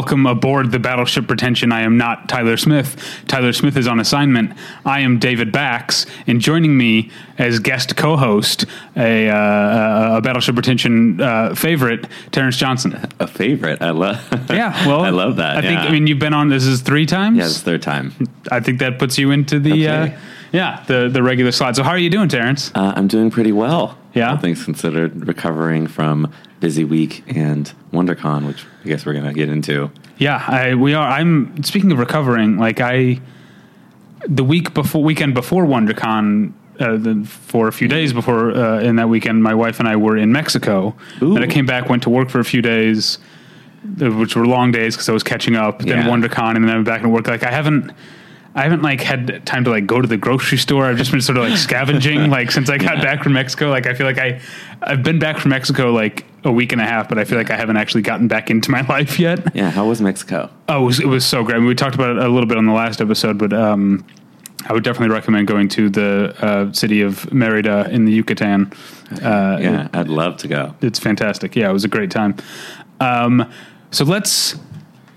welcome aboard the Battleship Pretension. I am not Tyler Smith. Tyler Smith is on assignment. I am David Bax, and joining me as guest co-host, a, uh, a Battleship Pretension uh, favorite, Terence Johnson. A favorite. I love. Yeah, well, I love that. I think. yeah. I mean, you've been on this is three times. yeah, it's third time. I think that puts you into the Okay. uh, yeah the the regular slot. So how are you doing, Terence? Uh, I'm doing pretty well. Yeah? all things considered, recovering from busy week and WonderCon, which I guess we're gonna get into. Yeah, I we are. I'm speaking of recovering. Like I, the week before weekend before WonderCon. Uh, the, for a few days before uh, in that weekend, my wife and I were in Mexico. Ooh. And I came back, went to work for a few days, uh, which were long days because I was catching up. Then Yeah. WonderCon, and then I'm back to work. Like I haven't, I haven't like had time to like go to the grocery store. I've just been sort of like scavenging like since I got Yeah. back from Mexico. Like I feel like I, I've been back from Mexico like a week and a half, but I feel like I haven't actually gotten back into my life yet. Yeah, how was Mexico? Oh, it was, it was so great. I mean, we talked about it a little bit on the last episode, but um, I would definitely recommend going to the uh, city of Merida in the Yucatan. Uh, Yeah, I'd love to go. it's fantastic. Yeah, it was a great time. Um, so let's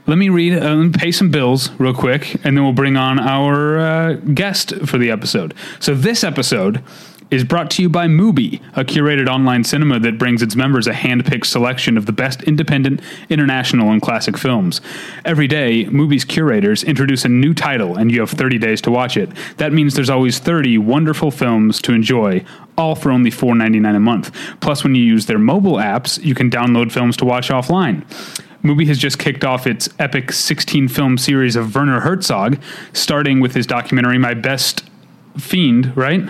let me read, uh, me pay some bills real quick, and then we'll bring on our uh, guest for the episode. So this episode is brought to you by Mubi, a curated online cinema that brings its members a hand-picked selection of the best independent, international, and classic films. Every day, Mubi's curators introduce a new title, and you have 30 days to watch it. That means there's always 30 wonderful films to enjoy, all for only $4.99 a month. Plus, when you use their mobile apps, you can download films to watch offline. Mubi has just kicked off its epic 16 film series of Werner Herzog, starting with his documentary My Best Fiend, right?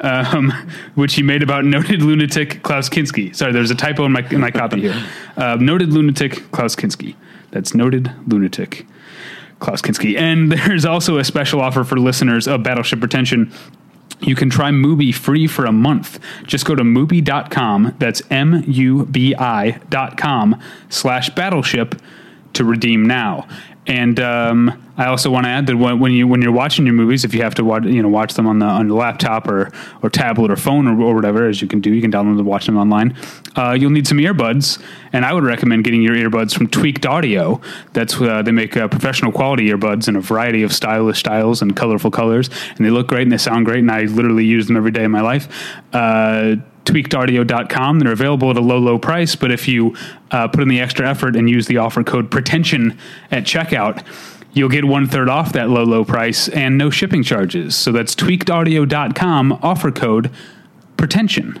Um, which he made about noted lunatic Klaus Kinski. Sorry, there's a typo in my, in my copy here. Uh, noted lunatic Klaus Kinski. That's noted lunatic Klaus Kinski. And there's also a special offer for listeners of Battleship Pretension. You can try Mubi free for a month. Just go to Mubi.com, that's M-U-B-I dot com slash battleship to redeem now. And um, I also want to add that when, you when you're watching your movies, if you have to watch you know watch them on the on the laptop or or tablet or phone or, or whatever, as you can do, you can download and watch them online. Uh, you'll need some earbuds, and I would recommend getting your earbuds from Tweaked Audio. That's uh, they make uh, professional quality earbuds in a variety of stylish styles and colorful colors, and they look great and they sound great. And I literally use them every day of my life. Tweakedaudio.com. They're available at a low, low price, but if you uh, put in the extra effort and use the offer code pretension at checkout, you'll get one third off that low, low price and no shipping charges. So that's tweakedaudio.com, offer code pretension.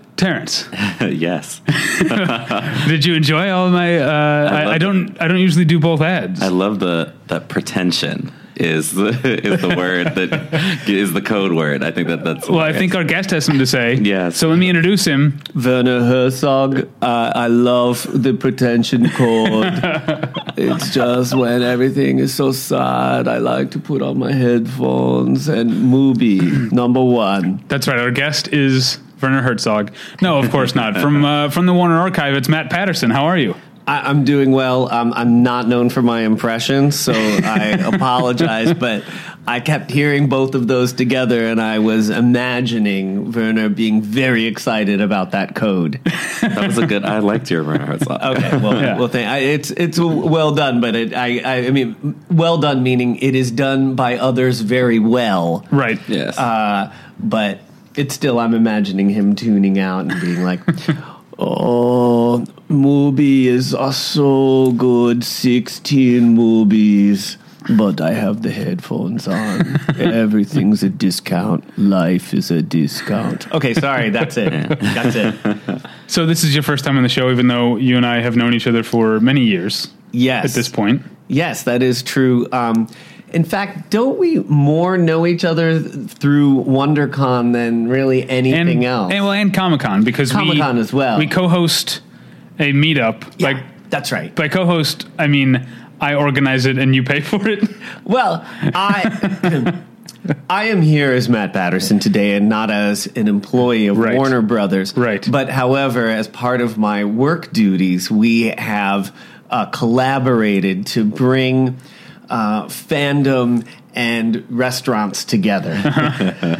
Terence, yes, did you enjoy all of my? Uh, I, I loved don't. I don't usually do both ads. I love the that pretension is the is the word that is the code word. I think that that's well, I think our guest has something to say. Yeah. So let me introduce him. Werner Herzog. Uh, I love the pretension chord. it's just when everything is so sad, I like to put on my headphones and movie number one. That's right. Our guest is Werner Herzog. No, of course not. From uh, from the Warner Archive, it's Matt Patterson. How are you? I, I'm doing well. Um, I'm not known for my impressions, so I apologize, but I kept hearing both of those together, and I was imagining Werner being very excited about that code. that was a good. I liked your Werner Herzog. Okay, well, Yeah. well, thank, I, it's it's well done, but it, I, I I mean, well done meaning it is done by others very well. Right. Yes. Uh, but it's still, I'm imagining him tuning out and being like, "Oh, movie is uh, so good, sixteen movies." But I have the headphones on. Everything's a discount. Life is a discount. Okay, sorry. That's it. That's it. So this is your first time on the show, even though you and I have known each other for many years Yes. at this point. Yes, that is true. Um, in fact, don't we more know each other through WonderCon than really anything and, else? And well, and Comic Con because Comic-Con we, as well. We co-host a meetup Yeah. like That's right. By co-host, I mean I organize it and you pay for it. Well, I I am here as Matt Patterson today and not as an employee of Right. Warner Brothers. Right. But however, as part of my work duties, we have uh, collaborated to bring uh, fandom and restaurants together.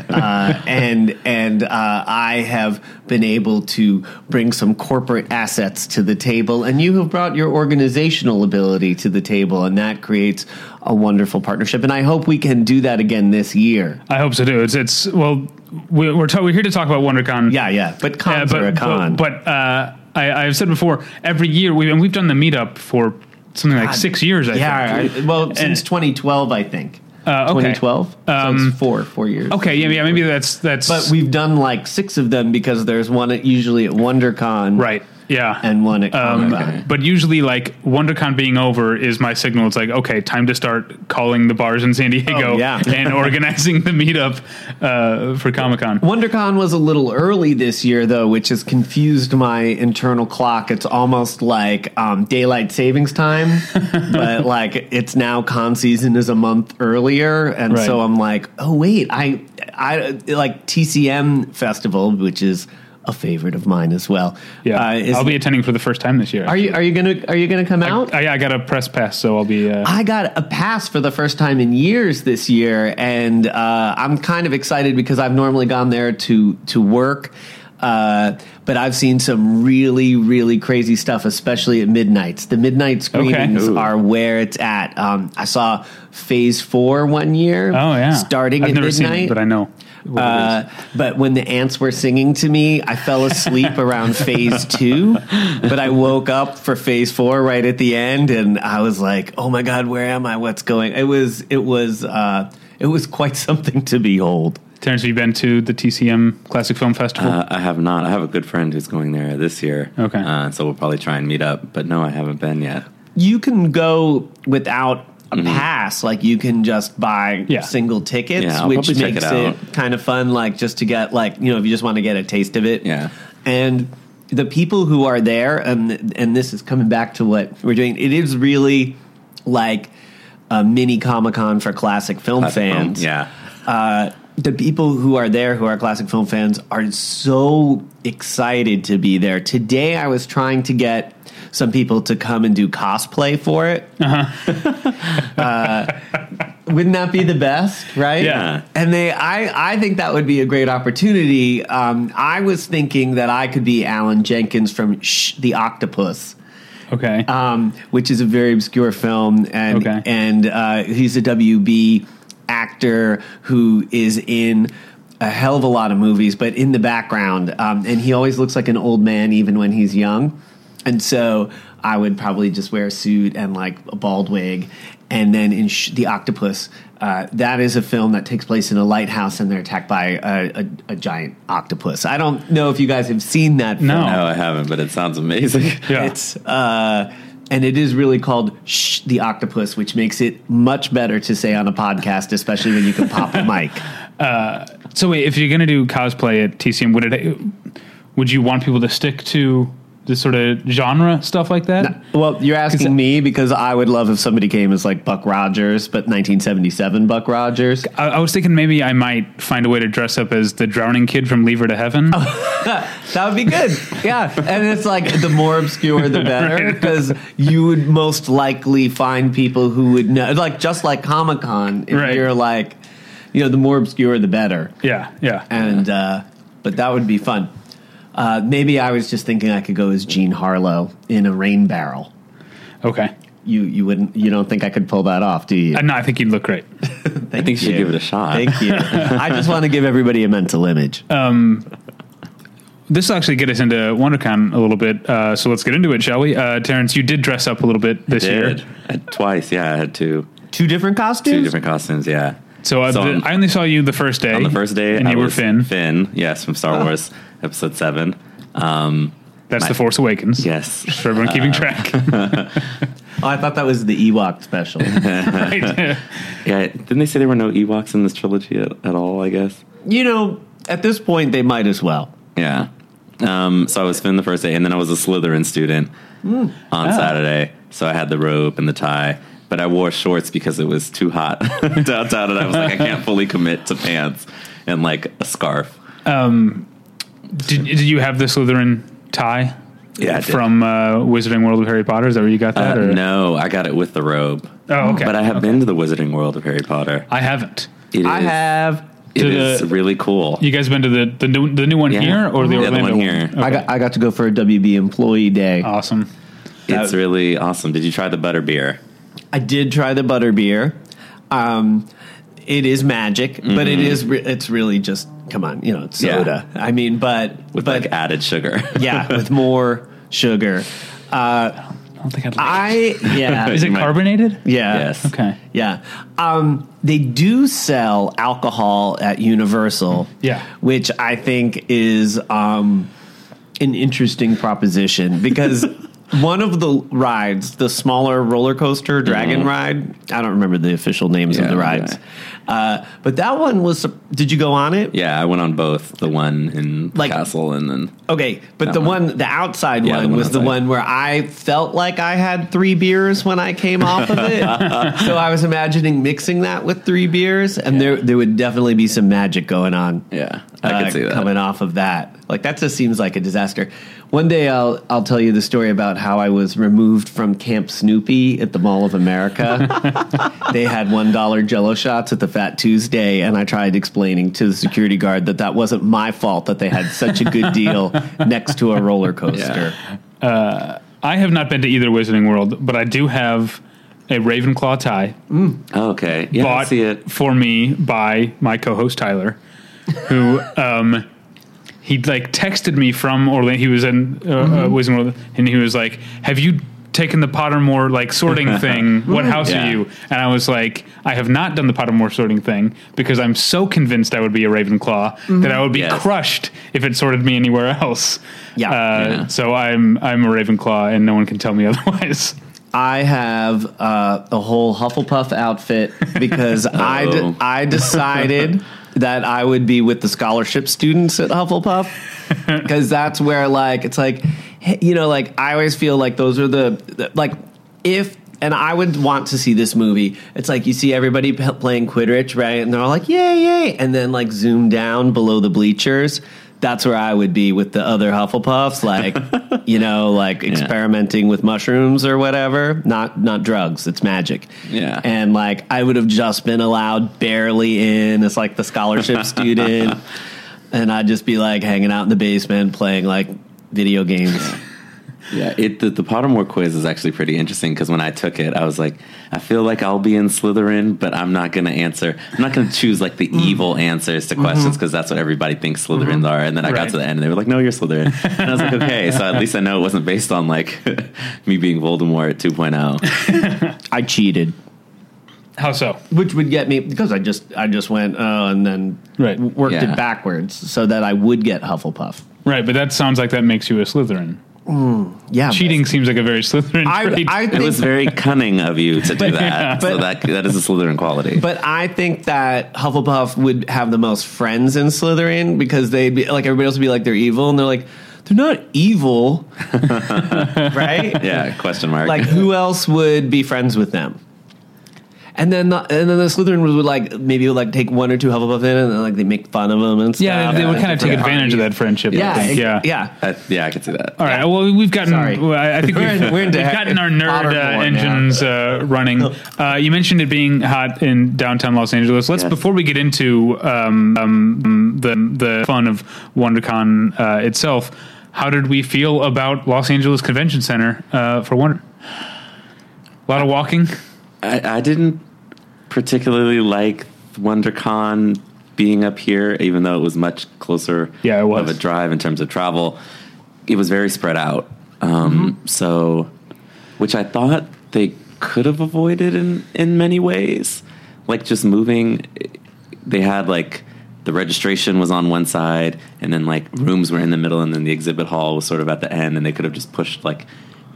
uh, and and uh, I have been able to bring some corporate assets to the table, and you have brought your organizational ability to the table, and that creates a wonderful partnership. And I hope we can do that again this year. I hope so too. It's it's well, we, we're ta- we're here to talk about WonderCon. Yeah, yeah, but cons but are a con. But, but, uh, I, I've said before, every year we and we've done the meetup for something like six years. I yeah, think. I- well, since 2012, I think. Uh, okay. 2012. so it's four, four years. Okay, yeah, yeah, maybe that's that's But we've done like six of them because there's one at, usually at WonderCon, right. Yeah, and one at Um, Comic-Con. But usually, like WonderCon being over is my signal. It's like, okay, time to start calling the bars in San Diego Oh, yeah. and organizing the meetup uh, for Comic Con. WonderCon was a little early this year, though, which has confused my internal clock. It's almost like um, daylight savings time, but like it's now con season is a month earlier, and Right. so I'm like, oh wait, I, I like TCM Festival, which is a favorite of mine as well. Yeah, uh, I'll be attending for the first time this year. Are you are you gonna are you gonna come out? I, I got a press pass, so I'll be. Uh, I got a pass for the first time in years this year, and uh, I'm kind of excited because I've normally gone there to to work. Uh, but I've seen some really, really crazy stuff, especially at midnights. The midnight screenings Ooh. are where it's at. Um, I saw Phase Four one year. oh yeah, starting I've at never midnight. seen it, but I know. What it Uh, but when the ants were singing to me, I fell asleep around phase two. But I woke up for phase four right at the end, and I was like, "Oh my god, where am I? What's going?" It was it was uh, it was quite something to behold. is. Terence, have you been to the TCM Classic Film Festival? Uh, I have not. I have a good friend who's going there this year. Okay. Uh, so we'll probably try and meet up. But no, I haven't been yet. You can go without a pass, like you can just buy Mm-hmm. Yeah. single tickets, Yeah, which makes it it, kind of fun, like just to get like you know if you just want to get a taste of it. Yeah. and the people who are there and and this is coming back to what we're doing it is really like a mini comic-con for classic film Classic film, fans yeah. uh, the people who are there who are classic film fans are so excited to be there today i was trying to get some people to come and do cosplay for it. Uh, wouldn't that be the best right? Yeah. and they i i think that would be a great opportunity. Um i was thinking that i could be allen jenkins from Shh, the octopus. Okay. um, which is a very obscure film, and Okay. and uh, he's a WB actor who is in a hell of a lot of movies, but in the background, um, and he always looks like an old man even when he's young, and so I would probably just wear a suit and like a bald wig, and then in Sh- the Octopus. Uh, that is a film that takes place in a lighthouse, and they're attacked by a, a, a giant octopus. I don't know if you guys have seen that. Film. No. No, I haven't, but it sounds amazing. Yeah. It's uh, and it is really called Shh the Octopus, which makes it much better to say on a podcast, especially when you can pop a mic. so wait, if you're gonna do cosplay at TCM, would it? Would you want people to stick to this sort of genre stuff like that? Well, you're asking me because I would love if somebody came as like Buck Rogers, but 1977 Buck Rogers. I, I was thinking maybe I might find a way to dress up as the drowning kid from Leave Her to Heaven. That would be good. yeah. And it's like the more obscure, the better Right. because you would most likely find people who would know, like just like Comic Con, if Right. you're like, you know, the more obscure, the better. yeah, yeah. and uh, but that would be fun. Uh, maybe I was just thinking I could go as Jean Harlow in a rain barrel. Okay. You you wouldn't you don't think I could pull that off, do you? Uh, no, I think you'd look great. Thank I think you should give it a shot. Thank you. I just want to give everybody a mental image. This will actually get us into WonderCon a little bit. Uh, so let's get into it, shall we? Uh, Terence, you did dress up a little bit this Did. year. I had twice, yeah. I had two Two different costumes. two different costumes, yeah. So, uh, So the- on- I only saw you the first day. On the first day, and I you were Finn. Finn, yes, from Star Wars Episode Seven. Um, That's My- the Force Awakens. yes, For everyone keeping track. Oh, I thought that was the Ewok special. right. yeah. Didn't they say there were no Ewoks in this trilogy at, at all? I guess. you know, at this point, they might as well. Yeah. Um, so I was Finn the first day, and then I was a Slytherin student. on Saturday, so I had the robe and the tie. But I wore shorts because it was too hot downtown, and I was like, I can't fully commit to pants and like a scarf. Did, did you have the Slytherin tie? Yeah, I did. From uh, Wizarding World of Harry Potter. Is that where you got that? Uh, or? no, I got it with the robe. Oh, okay. But I have been to the Wizarding World of Harry Potter. I haven't. It I is- have. It is the- really cool. You guys been to the the new, the new one Yeah. here or the Yeah, the Orlando one here. Okay. I got I got to go for a WB employee day. awesome. It's really awesome. Did you try the butter beer? I did try the butter beer. Um, it is magic, but it is re- it's really just come on, you know, it's Yeah. soda. I mean, but With but like added sugar. yeah, with more sugar. Uh, I don't think I'd like. I yeah. Is it carbonated? Yeah. Yes. Okay. Yeah. Um, they do sell alcohol at Universal. Yeah. Which I think is um, an interesting proposition because one of the rides, the smaller roller coaster dragon ride, I don't remember the official names of Mm-hmm. Yeah, the okay. rides. Uh, but that one was. Did you go on it? Yeah, I went on both. The one in Like- Castle and then Okay, but the one. one, the outside Yeah, the one one was the one where I felt like I had three beers when I came off of it. so I was imagining mixing that with three beers, and there there would definitely be some magic going on. yeah, I uh, could see that. coming off of that. Like that just seems like a disaster. One day I'll I'll tell you the story about how I was removed from Camp Snoopy at the Mall of America. they had one dollar Jello shots at the Fat Tuesday, and I tried explaining to the security guard that that wasn't my fault that they had such a good deal next to a roller coaster. I have not been to either Wizarding World, but I do have a Ravenclaw tie Oh, okay, yeah, I bought see it. for me by my co-host Tyler, who um, he like texted me from Orlando. He was in uh, uh, Wizarding World, and he was like, "Have you?" Taken the Pottermore like sorting thing. What house Yeah. are you? And I was like, I have not done the Pottermore sorting thing because I'm so convinced I would be a Ravenclaw that I would be Yes. crushed if it sorted me anywhere else. Yeah. Uh, Yeah. So I'm I'm a Ravenclaw, and no one can tell me otherwise. I have uh, a whole Hufflepuff outfit because I, de- Oh. I decided that I would be with the scholarship students at Hufflepuff because that's where like it's like you know like I always feel like those are the, the like if and I would want to see this movie. It's like you see everybody p- playing Quidditch, right? And they're all like, "Yay, yay!" And then like zoom down below the bleachers. That's where I would be with the other Hufflepuffs, like you know, like experimenting with mushrooms or whatever. Not not drugs. It's magic. Yeah. And like I would have just been allowed barely in as like the scholarship student, and I'd just be like hanging out in the basement playing like video games. Yeah, it the, the Pottermore quiz is actually pretty interesting because when I took it, I was like, I feel like I'll be in Slytherin, but I'm not going to answer. I'm not going to choose like the Mm. evil answers to Mm-hmm. questions because that's what everybody thinks Slytherins are. And then I got to the end, and they were like, No, you're Slytherin. And I was like, Okay, so at least I know it wasn't based on like me being Voldemort 2.0. I cheated. How so? which would get me because I just I just went oh and then Right. worked Yeah. it backwards so that I would get Hufflepuff. Right, but that sounds like that makes you a Slytherin. Mm, yeah, Cheating seems like a very Slytherin I, trait. I It was very cunning of you to do that. so that that is a Slytherin quality. but I think that Hufflepuff would have the most friends in Slytherin because they'd be like everybody else would be like they're evil and they're like they're not evil, right? yeah, question mark. Like who else would be friends with them? And then, the, and then the Slytherin would like maybe would like take one or two Hufflepuff in, and then like they make fun of them and stuff. yeah, they would kind of take Different advantage of that friendship. I Yeah, think. yeah, yeah. I, yeah, I could see that. All right. Well, we've gotten. Sorry. well, I I think We're we've, in- we're into we've gotten our nerd uh, Pottermore now. engines uh, running. Uh, you mentioned it being hot in downtown Los Angeles. Let's Yes. before we get into um, um, the the fun of WonderCon uh, itself. How did we feel about Los Angeles Convention Center uh, for Wonder? A lot of walking. I, I didn't particularly like WonderCon being up here, even though it was much closer Yeah, it was. of a drive in terms of travel. It was very spread out. Um, Mm-hmm. So, which I thought they could have avoided in, in many ways. Like just moving, they had like the registration was on one side, and then like rooms were in the middle, and then the exhibit hall was sort of at the end, and they could have just pushed like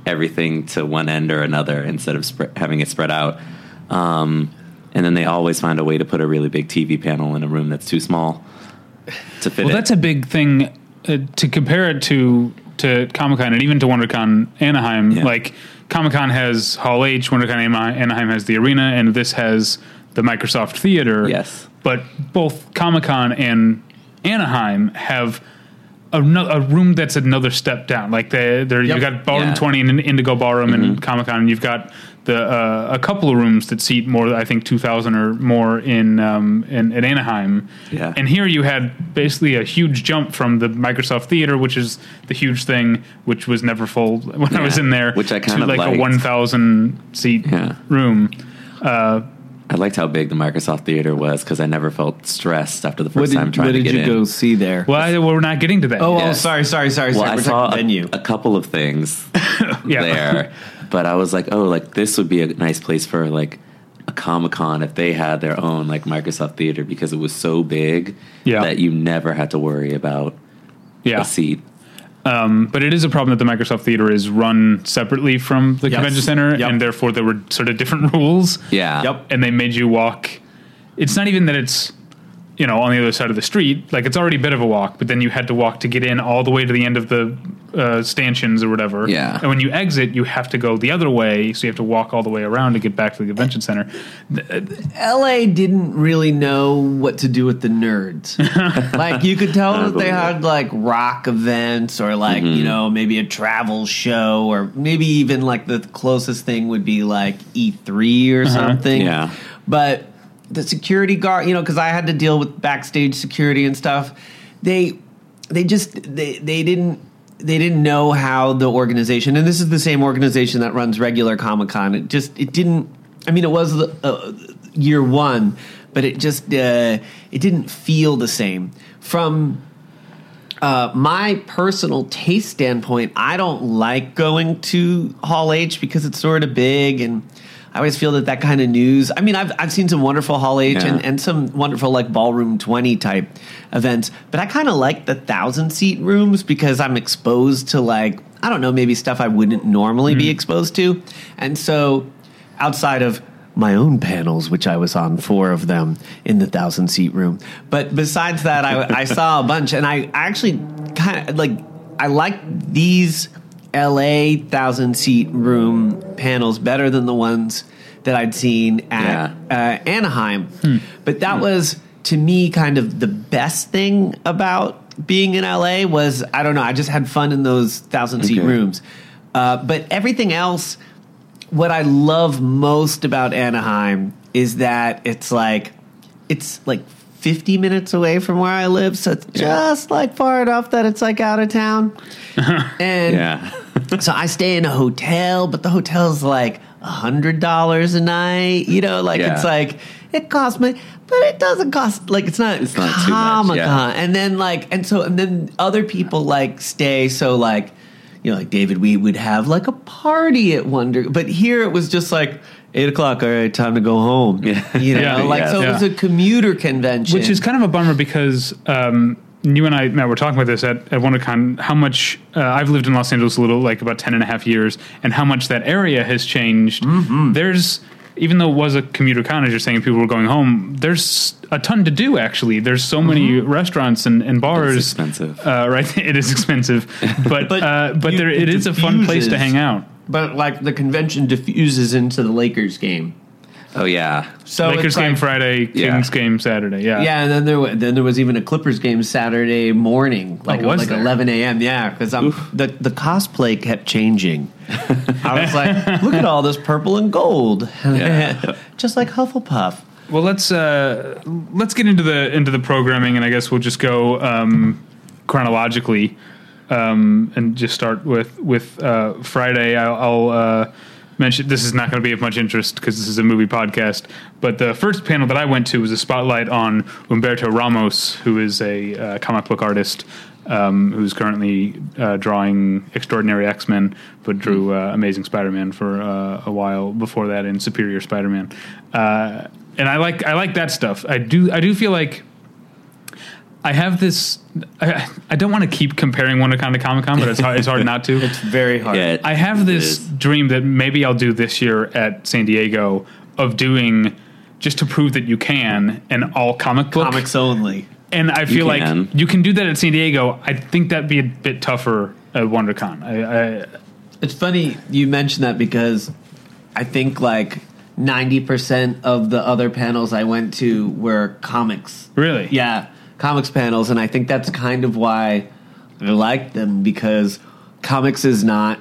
everything to one end or another instead of spre- having it spread out. Um, and then they always find a way to put a really big TV panel in a room that's too small to fit Well, it. that's a big thing uh, to compare it to to Comic Con and even to WonderCon Anaheim, Yeah. like Comic Con has Hall H, WonderCon Anaheim has the arena, and this has the Microsoft Theater. Yes. but both Comic Con and Anaheim have. A, no- a room that's another step down. Like they, there, Yep. you've got Ballroom Yeah. Twenty and an Indigo Ballroom and Comic Con, and you've got the uh, a couple of rooms that seat more. I think two thousand or more in um, in at Anaheim. Yeah. And here you had basically a huge jump from the Microsoft Theater, which is the huge thing, which was never full when I was in there, Which I kind to of like a one thousand seat Yeah. room. I liked how big the Microsoft Theater was because I never felt stressed after the first What did, time trying what did you go see there? Well, I, we're not getting to that. oh, oh yet. oh, sorry, sorry, sorry, Well, sorry. I We're saw a, venue. a couple of things Yeah. there, but I was like, oh, like this would be a nice place for like a Comic Con if they had their own like Microsoft Theater because it was so big Yeah. that you never had to worry about yeah. a seat. Um, but it is a problem that the Microsoft Theater is run separately from the Yes. convention center, Yep. and therefore there were sort of different rules. Yeah. Yep. and they made you walk. It's not even that it's you know on the other side of the street. Like it's already a bit of a walk, but then you had to walk to get in all the way to the end of the uh, stanchions or whatever. Yeah. and when you exit, you have to go the other way, so you have to walk all the way around to get back to the convention center. LA didn't really know what to do with the nerds. like you could tell that they had like rock events or like, Mm-hmm. you know, maybe a travel show or maybe even like the closest thing would be like E3 or something. Yeah. But the security guard, you know, cuz I had to deal with backstage security and stuff. They they just they they didn't they didn't know how the organization and this is the same organization that runs regular comic-con it just it didn't i mean it was uh, year one but it just uh, it didn't feel the same from uh, my personal taste standpoint i don't like going to hall h because it's sort of big and I always feel that that kind of news. I mean, I've I've seen some wonderful Hall H Yeah. and, and some wonderful like ballroom twenty type events, but I kind of like the thousand seat rooms because I'm exposed to like I don't know maybe stuff I wouldn't normally be mm-hmm. exposed to, and so outside of my own panels, which I was on four of them in the thousand seat room, but besides that, I, I saw a bunch, and I actually kind of like I like these LA thousand seat room panels better than the ones that I'd seen at uh, Anaheim. But that was to me kind of the best thing about being in LA was I don't know I just had fun in those thousand seat Okay. rooms. Uh, but everything else, what I love most about Anaheim is that it's like it's like 50 minutes away from where I live, so it's just like far enough that it's like out of town. and Yeah. so I stay in a hotel, but the hotel's like a hundred dollars a night. You know, like Yeah. it's like it costs me, but it doesn't cost like it's not It's not too much, Comic yeah. And then like and so and then other people like stay. So like you know, like David, we would have like a party at Wonder, but here it was just like. Eight o'clock. All right, time to go home. Yeah. You know, Yeah, like yeah, so. It was a commuter convention, Which is kind of a bummer because um, you and I, Matt, were talking about this at, at WonderCon, how much uh, I've lived in Los Angeles a little, like about 10 and a half years, and how much that area has changed. Mm-hmm. There's, even though it was a commuter con, as you're saying, people were going home, there's a ton to do, actually. There's so many restaurants and, and bars. expensive. Uh, right? It is expensive. But, But uh, but you- there, it it is a fun place to hang out. but like the convention diffuses into the Lakers game. Oh yeah. So Lakers it's game like- Friday, Yeah. Kings game Saturday. Yeah. Yeah, and then there wa- then there was even a Clippers game Saturday morning, like was like there? eleven a.m. Yeah, because I'm the the cosplay kept changing. I was like, look at all this purple and gold, Yeah. just like Hufflepuff. Well, let's uh, let's get into the into the programming, and I guess we'll just go um, chronologically um, and just start with with uh, Friday. I'll, I'll uh, mention this is not going to be of much interest because this is a movie podcast. But the first panel that I went to was a spotlight on Humberto Ramos, who is a uh, comic book artist. Um, who's currently uh, drawing Extraordinary X Men, but drew uh, Amazing Spider Man for uh, a while before that in Superior Spider Man, uh, and I like I like that stuff. I do I do feel like I have this. I, I don't want to keep comparing WonderCon to Comic Con, but it's hard, it's hard not to. It's very hard. Yeah. I have this dream that maybe I'll do this year at San Diego of doing just to prove that you can an all comic book. Comics only. And I feel like you can do that at San Diego. I think that'd be a bit tougher at WonderCon. I, I It's funny you mentioned that because I think like ninety percent of the other panels I went to were comics. really, Yeah, comics panels, and I think that's kind of why I like them because comics is not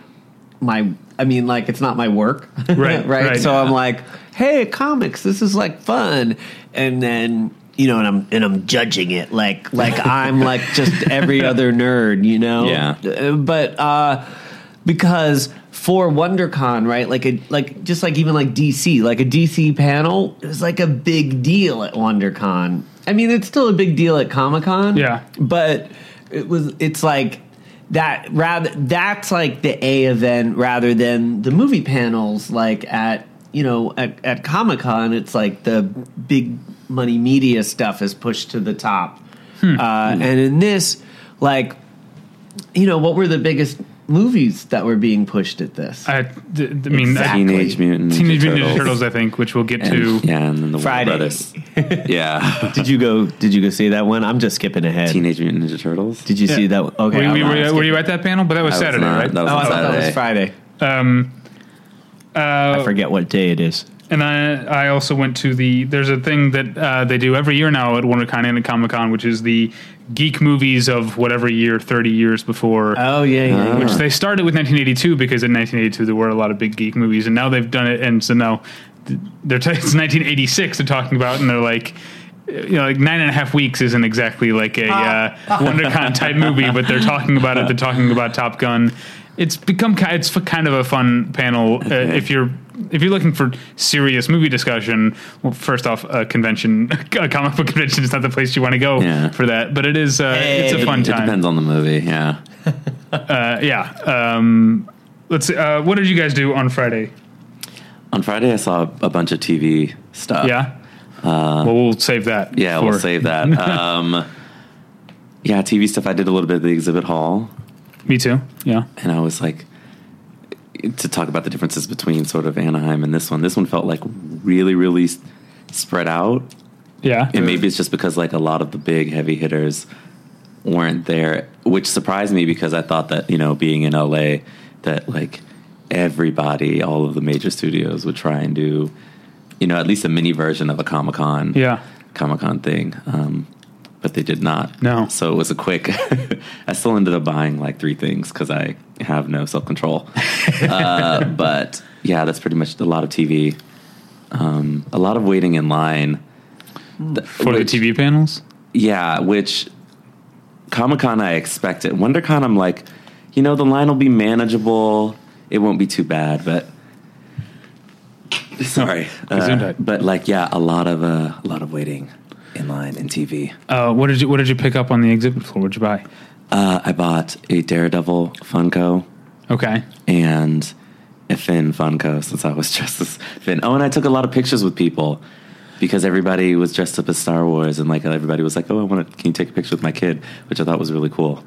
my. I mean, like it's not my work, Right, right? right. So I'm like, hey, comics, this is like fun, and then you know, and I'm and I'm judging it like like I'm like just every other nerd, you know? Yeah. Uh, But uh, because for WonderCon, right? Like a like just like even like DC, like a DC panel is like a big deal at WonderCon. I mean, it's still a big deal at Comic Con. Yeah. but it was it's like that rather that's like the A event rather than the movie panels like at you know at, at Comic Con it's like the big money media stuff is pushed to the top uh, and in this like you know what were the biggest movies that were being pushed at this I, d- d- I mean, Exactly. Teenage Mutant Ninja Teenage Mutant Turtles. Ninja Turtles, I think, which we'll get And, to. yeah, and then the Friday. Warner Brothers. yeah, did you go did you go see that one I'm just skipping ahead Teenage Mutant Ninja Turtles. did you see that one okay were, you, were, you, were you at that panel? But that was I was Saturday, not. right? That was oh on I thought that was Friday Um, I forget what day it is and I, I also went to the. There's a thing that uh, they do every year now at WonderCon and at Comic Con, which is the geek movies of whatever year, 30 years before. oh yeah yeah, yeah. which they started with 1982 because in 1982 there were a lot of big geek movies, and now they've done it, and so now they're t- it's 1986 they're talking about, and they're like. You know, like nine and a half weeks isn't exactly like a uh, WonderCon type movie, but they're talking about it. They're talking about Top Gun. It's become it's kind of a fun panel uh, if you're if you're looking for serious movie discussion. Well, first off, a convention, a comic book convention is not the place you want to go Yeah. for that, but it is uh, it's a fun It time. It depends on the movie. Yeah. Uh, yeah. Um, let's see. Uh, what did you guys do on Friday? On Friday, I saw a bunch of TV stuff. Yeah. well, we'll save that. Uh, Yeah, for- we'll save that. um, yeah, TV stuff. I did a little bit of the exhibit hall, Me too. Yeah. and I was like, to talk about the differences between sort of Anaheim and this one. This one felt like really, really spread out, Yeah. and maybe it's just because like a lot of the big heavy hitters weren't there, which surprised me because I thought that you know, being in LA, that like everybody, all of the major studios would try and do, you know, at least a mini version of a Comic Con. Yeah. Comic Con thing, um, but they did not. No. So it was a quick. I still ended up buying like three things because I have no self control. uh, but yeah, that's pretty much a lot of TV. Um, a lot of waiting in line Th- For which- the TV panels. Yeah, which Comic Con I expect it. WonderCon I'm like, you know, the line will be manageable. It won't be too bad, but sorry. Uh, but like, yeah, a lot of uh, a lot of waiting in line in TV. Uh, what did you What did you pick up on the exhibit floor? What'd you buy? Uh, I bought a Daredevil Funko Okay. and a Finn Funko since I was dressed as Finn. Oh, and I took a lot of pictures with people because everybody was dressed up as Star Wars, and like everybody was like, "Oh, I want to. Can you take a picture with my kid?" Which I thought was really cool.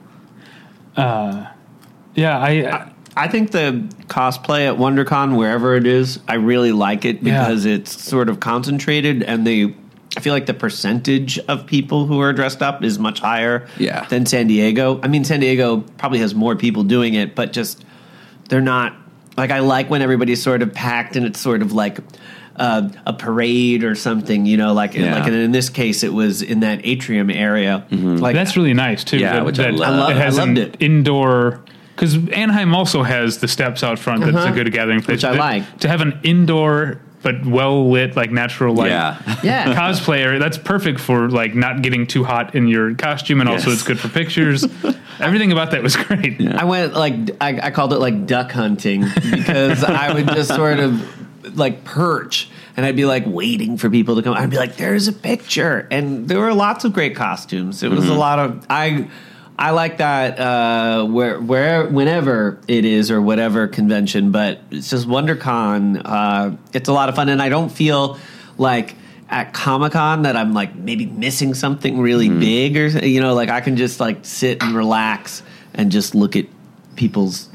Uh, Yeah. I. I think the cosplay at WonderCon, wherever it is, I really like it Yeah. because it's sort of concentrated and the. I feel like the percentage of people who are dressed up is much higher Yeah. than San Diego. I mean, San Diego probably has more people doing it, but just they're not like I like when everybody's sort of packed and it's sort of like uh, a parade or something, you know, like Yeah. like and in this case it was in that atrium area. Like That's really nice too. Yeah, that, which I that love. I love- it has I loved an it. indoor. Because Anaheim also has the steps out front. That's a Uh-huh. good gathering place. Which I To- like. to have an indoor but well lit, like natural light. Yeah. Yeah. cosplayer. That's perfect for like not getting too hot in your costume, and also it's good for pictures. Everything about that was great. I went like I, I called it like duck hunting because I would just sort of like perch and I'd be like waiting for people to come. I'd be like, "There's a picture," and there were lots of great costumes. It was Mm-hmm. a lot of I. I like that uh, where where whenever it is or whatever convention, but it's just WonderCon. Uh, it's a lot of fun, and I don't feel like at Comic Con that I'm like maybe missing something really Mm-hmm. big or you know like I can just like sit and relax and just look at people's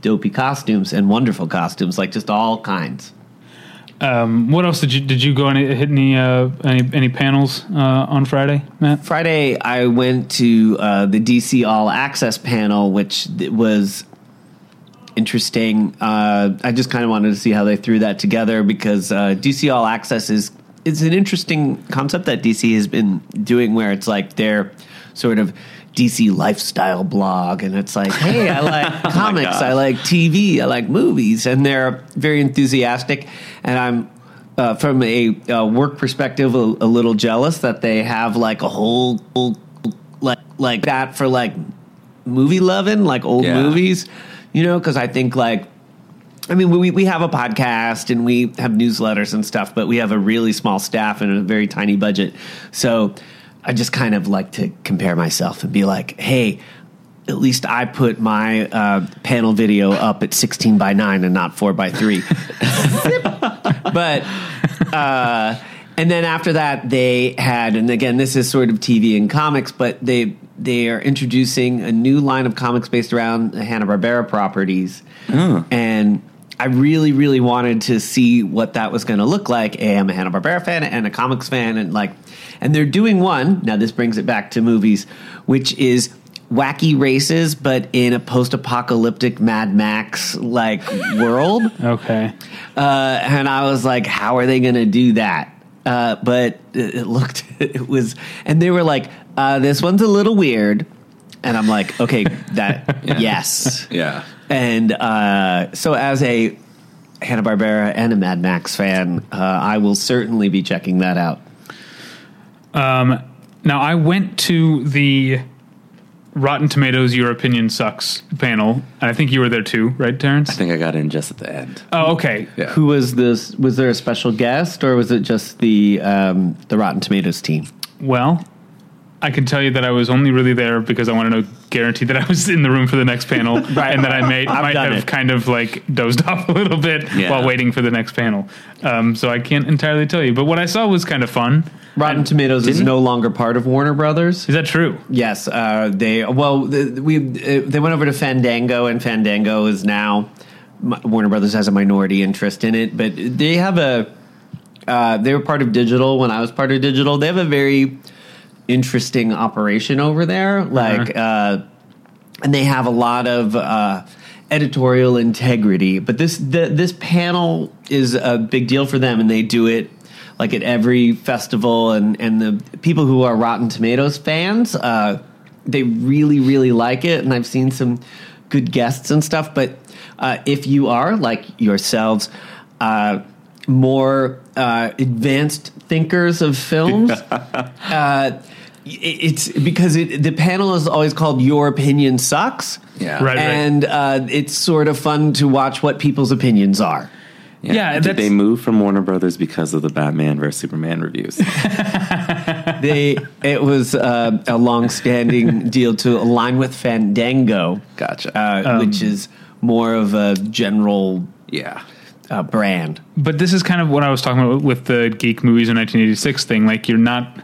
dopey costumes and wonderful costumes, like just all kinds. Um, what else did you did you go any hit any uh, any any panels uh, on Friday, Matt? Friday, I went to uh, the DC All Access panel, which was interesting. Uh, I just kind of wanted to see how they threw that together because uh, DC All Access is it's an interesting concept that DC has been doing, where it's like they're sort of DC lifestyle blog, and it's like, hey, I like comics, I like TV, I like movies, and they're very enthusiastic, and I'm uh, from a uh, work perspective, a, a little jealous that they have like a whole, whole like like that for like movie loving, like old Yeah. movies, you know? Because I think like, I mean, we we have a podcast and we have newsletters and stuff, but we have a really small staff and a very tiny budget, so I just kind of like to compare myself and be like, hey. At least I put my uh, panel video up at 16 by 9 and not 4 by 3 but uh, and then after that they had and again this is sort of tv and comics but they they are introducing a new line of comics based around the hanna-barbera properties. And i really really wanted to see what that was going to look like. I'm a hanna-barbera fan and a comics fan and like and they're doing one now this brings it back to movies which is wacky races but in a post-apocalyptic mad max like world Okay, uh, and I was like, how are they going to do that? Uh, but it, it looked, it was, and they were like, uh, this one's a little weird. And I'm like, okay, that, yes. Yeah. And uh, so, as a Hanna Barbera and a Mad Max fan, uh, I will certainly be checking that out. Now I went to the Rotten Tomatoes Your Opinion Sucks panel, and I think you were there too, right, Terence? I think I got in just at the end. Oh, okay. Yeah. Who was this? Was there a special guest, or was it just the um, the Rotten Tomatoes team? Well, I can tell you that I was only really there because I wanted to guarantee that I was in the room for the next panel, Right. and that I may, might have it. kind of like dozed off a little bit Yeah. while waiting for the next panel. Um, so I can't entirely tell you, but what I saw was kind of fun. Rotten Tomatoes is Didn't- no longer part of Warner Brothers. Is that true? Yes, uh, they well the, we uh, they went over to Fandango, and Fandango is now Warner Brothers has a minority interest in it, but they have a uh, they were part of digital when I was part of digital. They have a very interesting operation over there, like, uh, and they have a lot of. Uh, editorial integrity. But this the, this panel is a big deal for them and they do it like at every festival. And and the people who are rotten tomatoes fans uh they really really like it. And i've seen some good guests and stuff. But uh if you are like yourselves uh more uh advanced thinkers of films uh it's because it, the panel is always called your opinion sucks Yeah. Right, right. and uh, it's sort of fun to watch what people's opinions are. Yeah, Did they move from Warner Brothers because of the Batman versus Superman reviews? They it was uh, a long-standing deal to align with Fandango, Gotcha. uh, which is more of a general yeah. uh, brand. but this is kind of what I was talking about with the geek movies in 1986 thing. Like you're not,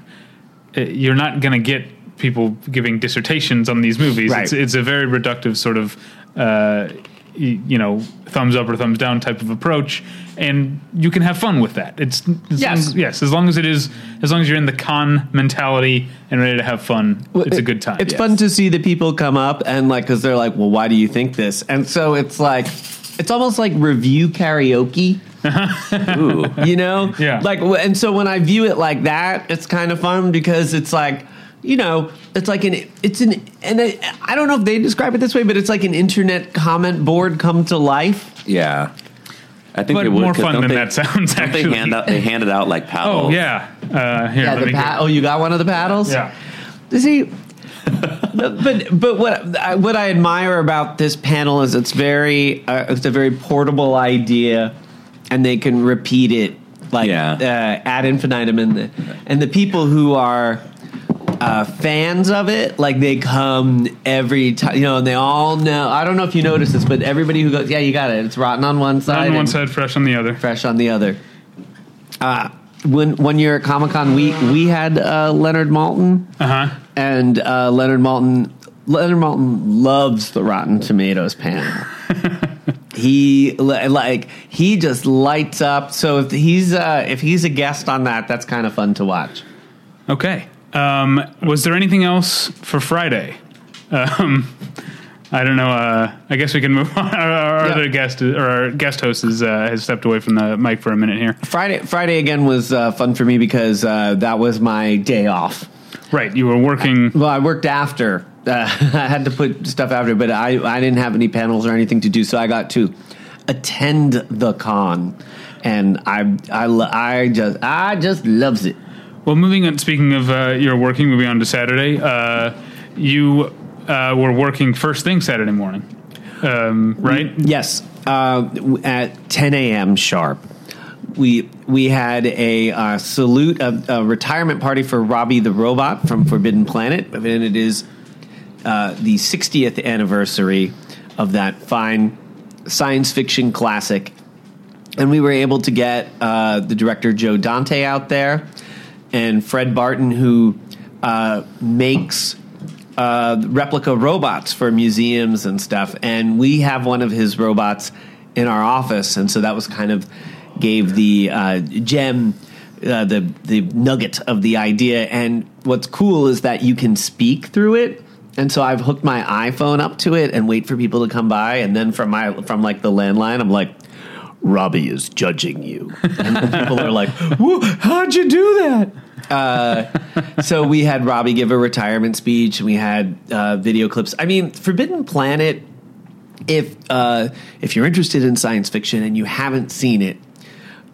you're not going to get people giving dissertations on these movies. Right. It's, it's a very reductive sort of, uh, you know, thumbs up or thumbs down type of approach, and you can have fun with that. It's as Yes. long, yes, as long as it is, as long as you're in the con mentality and ready to have fun, Well, it's a good time. It's Yes. fun to see the people come up and like because they're like, well, why do you think this? And so it's like, it's almost like review karaoke. Ooh. you know Yeah. like and so when i view it like that it's kind of fun because it's like you know it's like an it's an and I, I don't know if they describe it this way but it's like an internet comment board come to life Yeah. I think But it would, more 'cause fun than they- that sounds, Don't they hand out? They hand it out like paddles. Oh yeah, uh, here. yeah the pa- oh you got one of the paddles yeah. see but but what I, what I admire about this panel is it's very uh, it's a very portable idea, and they can repeat it like Yeah. uh, ad infinitum, and the and the people who are uh, fans of it, like they come every time, you know, and they all know. I don't know if you notice this, but everybody who goes, yeah, you got it. It's rotten on one side, On one side, fresh on the other. fresh on the other. Uh, when one year at Comic Con, we we had uh, Leonard Maltin Uh huh. and uh, Leonard Maltin. Leonard Maltin loves the Rotten Tomatoes panel. He like he just lights up. So if he's uh, if he's a guest on that, that's kind of fun to watch. Okay. Um, was there anything else for Friday? Um, I don't know. Uh, I guess we can move on. Our, our Yeah. other guest or our guest host is, uh, has stepped away from the mic for a minute here. Friday Friday again was uh, fun for me because uh, that was my day off. Right. You were working. Well, I worked after. Uh, I had to put stuff after, but I, I didn't have any panels or anything to do, so I got to attend the con, and I I I just I just loves it. Well, moving on. Speaking of uh, your working, moving on to Saturday. Uh, you uh, were working first thing Saturday morning, um, right? Yes, uh, at 10 a.m. sharp. We we had a uh, salute, a, a retirement party for Robby the robot from Forbidden Planet, and it is uh, the 60th anniversary of that fine science fiction classic. And we were able to get uh, the director Joe Dante out there, and Fred Barton, who uh, makes uh, replica robots for museums and stuff. And we have one of his robots in our office, and so that was kind of gave the uh, gem. Uh, the the nugget of the idea, and what's cool is that you can speak through it, and so I've hooked my iPhone up to it and wait for people to come by, and then from my from like the landline, I'm like, Robby is judging you, and people are like, "Whoa, how'd you do that? Uh, so we had Robby give a retirement speech, and we had uh, video clips. I mean, Forbidden Planet. If uh, if you're interested in science fiction and you haven't seen it,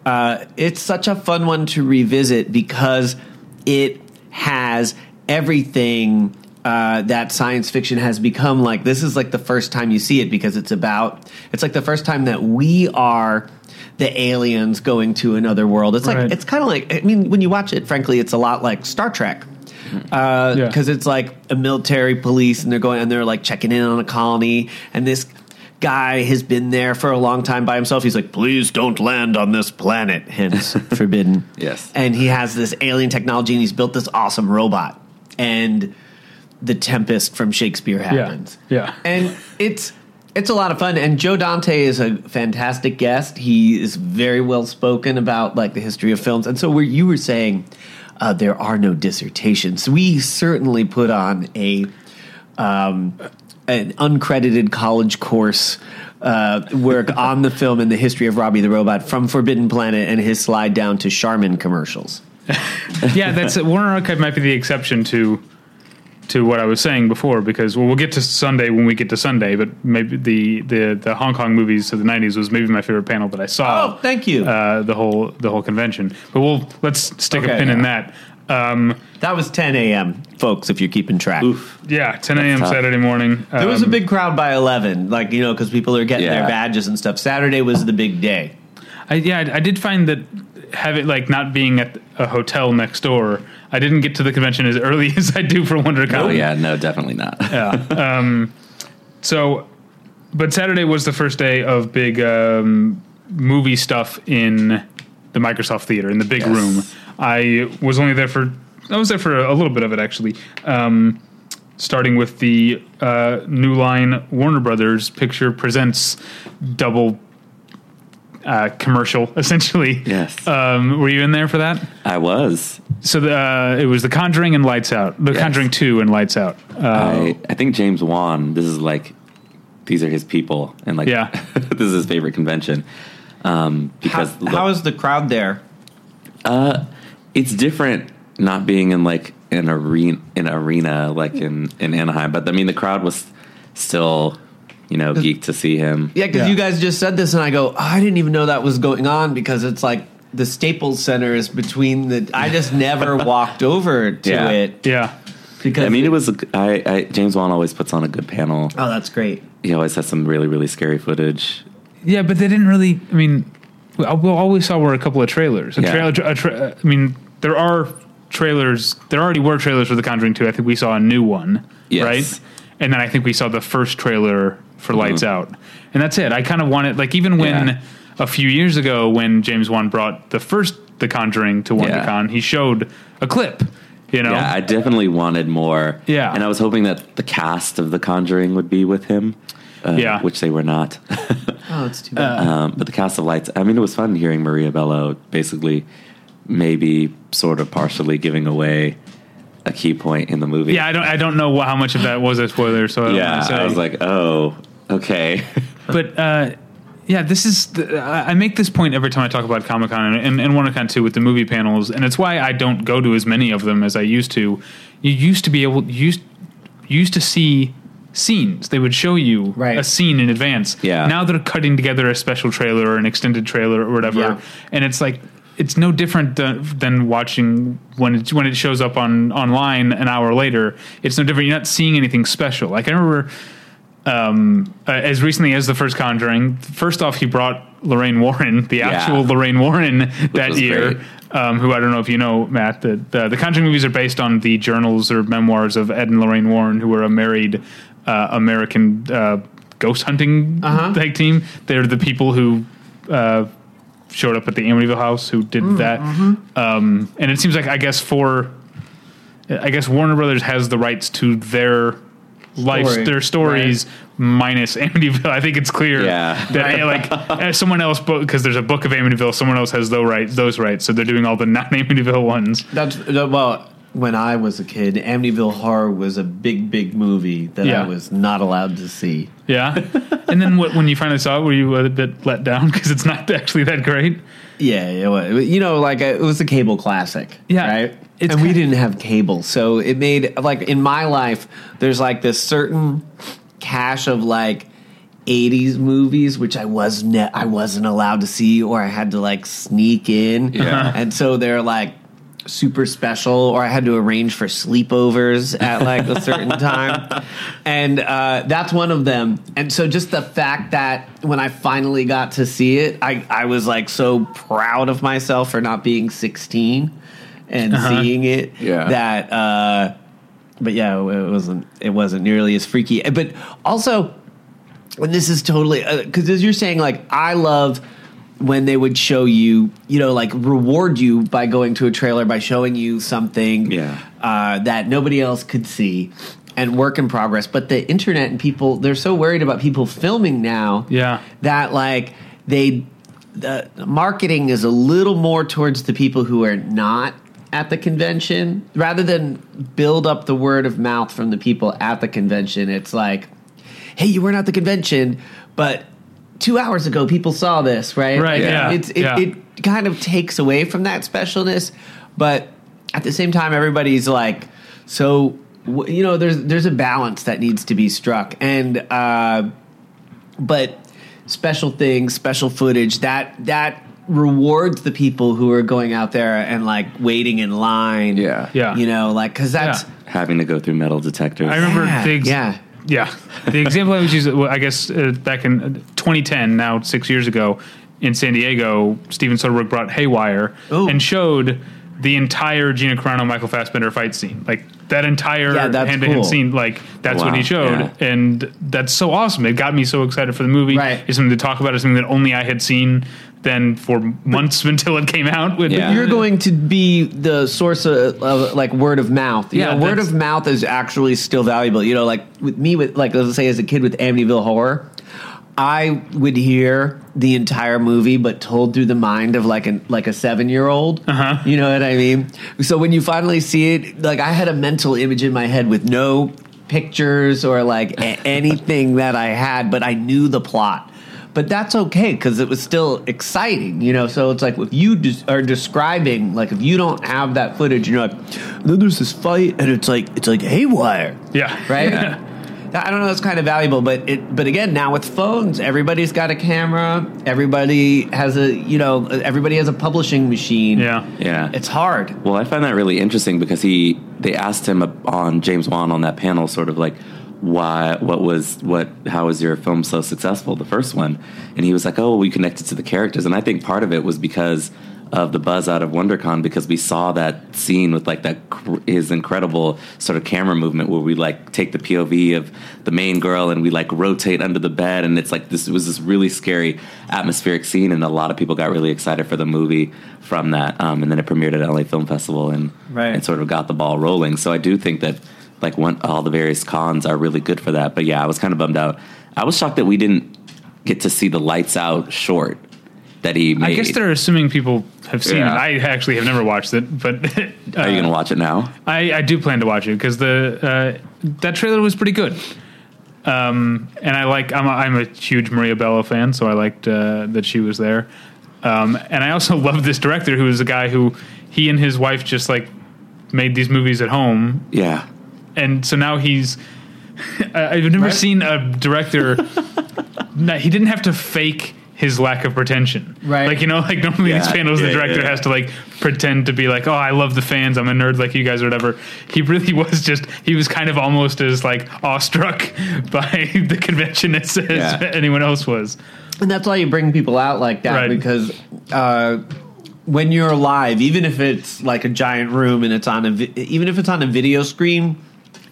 uh, it's such a fun one to revisit because it has everything uh, that science fiction has become like. This is like the first time you see it because it's about. It's like the first time that we are the aliens going to another world. It's like Right. it's kind of like. I mean, when you watch it, frankly, it's a lot like Star Trek because Yeah. it's like a military police and they're going and they're like checking in on a colony and this guy has been there for a long time by himself he's like please don't land on this planet hence forbidden Yes. and he has this alien technology and he's built this awesome robot and the tempest from shakespeare happens yeah. and it's it's a lot of fun and joe dante is a fantastic guest he is very well spoken about like the history of films and so where you were saying uh, there are no dissertations we certainly put on a um, an uncredited college course uh, work on the film and the history of Robby the Robot from Forbidden Planet and his slide down to Charmin commercials. yeah, that's Warner Archive might be the exception to to what I was saying before because well, we'll get to Sunday when we get to Sunday, but maybe the the the Hong Kong movies of the '90s was maybe my favorite panel that I saw. Oh, thank you. Uh, the whole the whole convention, but we'll let's stick a Okay, pin in that. Um, That was 10 a.m., folks, if you're keeping track. Oof. yeah, 10 a.m. Saturday morning. There was a Um, big crowd by 11, like, you know, because people are getting their badges and stuff. Saturday was the big day. I, yeah, I, I did find that have it like not being at a hotel next door. I didn't get to the convention as early as I do for WonderCon. Oh yeah, no, definitely not. Yeah. Um, so, but Saturday was the first day of big um, movie stuff in the Microsoft Theater in the big Yes. room. I was only there for I was there for a, little bit of it actually. Um, starting with the uh, New Line Warner Brothers picture presents double uh, commercial essentially. Yes. Um, were you in there for that? I was. So the, uh, it was The Conjuring and Lights Out. The Yes. Conjuring Two and Lights Out. Uh, I, I think James Wan. This is like these are his people, and like Yeah. this is his favorite convention. Um, How, because how is the crowd there? it's different not being in like an arena, an arena like in in Anaheim. But I mean, the crowd was still, you know, geeked to see him. Yeah, because Yeah. you guys just said this, and I go, oh, I didn't even know that was going on because it's like the Staples Center is between the. I just never walked over to Yeah. it yeah. because I mean, it was. a g- I, I James Wan always puts on a good panel. Oh, that's great. He always has some really really scary footage. Yeah, but they didn't really. I mean, we we all we saw were a couple of trailers. A Yeah. trailer. A tra- I mean, there are trailers. There already were trailers for The Conjuring Two. I think we saw a new one, Yes. right? And then I think we saw the first trailer for Lights Mhm. Out, and that's it. I kind of wanted like even when Yeah. A few years ago when James Wan brought the first The Conjuring to Yeah. WonderCon, he showed a clip. You know, Yeah, I definitely wanted more. Yeah. and I was hoping that the cast of The Conjuring would be with him. uh, Yeah. which they were not. Oh, it's too bad. um, but the cast of lights. I mean, it was fun hearing Maria Bello basically, maybe sort of partially giving away a key point in the movie. Yeah, I don't I don't know wh- how much of that was a spoiler. So I don't yeah. wanna say. I was like, oh, okay. but uh, yeah, this is. The, I make this point every time I talk about Comic Con and, and WonderCon too with the movie panels, and it's why I don't go to as many of them as I used to. You used to be able used used to see scenes. They would show you Right. a scene in advance. Yeah. Now they're cutting together a special trailer or an extended trailer or whatever, Yeah. and it's like. It's no different than, than watching when it when it shows up on online an hour later. It's no different. You're not seeing anything special. Like I remember um, uh, as recently as the first Conjuring. First off, he brought Lorraine Warren, the Yeah. actual Lorraine Warren, that year. Um, who I don't know if you know, Matt. The, the the Conjuring movies are based on the journals or memoirs of Ed and Lorraine Warren, who were a married uh, American uh, ghost hunting Uh-huh. like team. They're the people who. Uh, showed up at the Amityville house who did Mm, that mm-hmm. um, and it seems like I guess for I guess Warner Brothers has the rights to their life, Story, their stories minus Amityville. I think it's clear Yeah. that like someone else because there's a book of Amityville, someone else has those right those rights, so they're doing all the non Amityville ones. That's that- well. When I was a kid, Amityville Horror was a big, big movie that Yeah. I was not allowed to see. Yeah, and then what, when you finally saw it, were you a bit let down because it's not actually that great? Yeah, it was, you know, like a, it was a cable classic. Yeah, right. It's and we didn't have cable, so it made like in my life, there's like this certain cache of like. 80s movies which I was ne- I wasn't allowed to see or I had to like sneak in Yeah. and so they're like super special or I had to arrange for sleepovers at like a certain time and uh, that's one of them and so just the fact that when I finally got to see it I, I was like so proud of myself for not being 16 and seeing it Yeah. that uh, but yeah it wasn't it wasn't nearly as freaky but also and this is totally because as you're saying like i love when they would show you you know like reward you by going to a trailer by showing you something Yeah. uh, that nobody else could see and work in progress but the internet and people they're so worried about people filming now Yeah. that like they the marketing is a little more towards the people who are not at the convention rather than build up the word of mouth from the people at the convention it's like hey you weren't at the convention but two hours ago people saw this right Right, yeah, it's it, yeah. it kind of takes away from that specialness but at the same time everybody's like so you know there's there's a balance that needs to be struck and uh but special things, special footage that that rewards the people who are going out there and like waiting in line. Yeah. Yeah. you know, like because that's Yeah. Having to go through metal detectors. I remember yeah, the ex- yeah. Yeah, the example I was using, well, I guess, uh, back in uh, 2010, now six years ago, in San Diego, Steven Soderbergh brought Haywire Ooh. and showed the entire Gina Carano Michael Fassbender fight scene, like that entire Yeah, hand to hand scene. Like that's what he showed, yeah. and that's so awesome. It got me so excited for the movie. Right. It's something to talk about. It's something that only I had seen then for months until it came out. With Yeah. You're going to be the source of, of like word of mouth. You Yeah, know, word of mouth is actually still valuable. You know, like with me, with like let's say as a kid with Amityville Horror, I would hear the entire movie, but told through the mind of like an like a seven year old. Uh-huh. You know what I mean? So when you finally see it, like I had a mental image in my head with no pictures or like a- anything that I had, but I knew the plot. But that's okay because it was still exciting, you know. So it's like if you des- are describing, like if you don't have that footage, you're like, then there's this fight, and it's like it's like haywire, yeah, right? I don't know. That's kind of valuable, but it. But again, now with phones, everybody's got a camera. Everybody has a, you know, everybody has a publishing machine. yeah. Yeah. it's hard. Well, I find that really interesting because he they asked him on James Wan on that panel, sort of like why what was what how was your film so successful the first one and he was like oh we connected to the characters and i think part of it was because of the buzz out of wondercon because we saw that scene with like that his incredible sort of camera movement where we like take the pov of the main girl and we like rotate under the bed and it's like this was this really scary atmospheric scene and a lot of people got really excited for the movie from that um, and then it premiered at la film festival and Right. and sort of got the ball rolling. So I do think that like one, all the various cons are really good for that. But yeah, I was kind of bummed out I was shocked that we didn't get to see the lights out short that he made. I guess they're assuming people have seen Yeah. it. I actually have never watched it, but Are you going to watch it now? I, I do plan to watch it because the uh, that trailer was pretty good. Um, and I like I'm a, I'm a huge Maria Bello fan, so I liked uh, that she was there. Um, and I also love this director who is a guy who he and his wife just like made these movies at home, Yeah. And so now he's. I've never Right. seen a director. no, he didn't have to fake his lack of pretension, Right. Like you know, like normally these panels, yeah, the director yeah. has to like pretend to be like, "Oh, I love the fans. I'm a nerd like you guys or whatever." He really was just. He was kind of almost as like awestruck by the convention as, as anyone else was. And that's why you bring people out like that Right. because uh, when you're live, even if it's like a giant room and it's on a vi- even if it's on a video screen,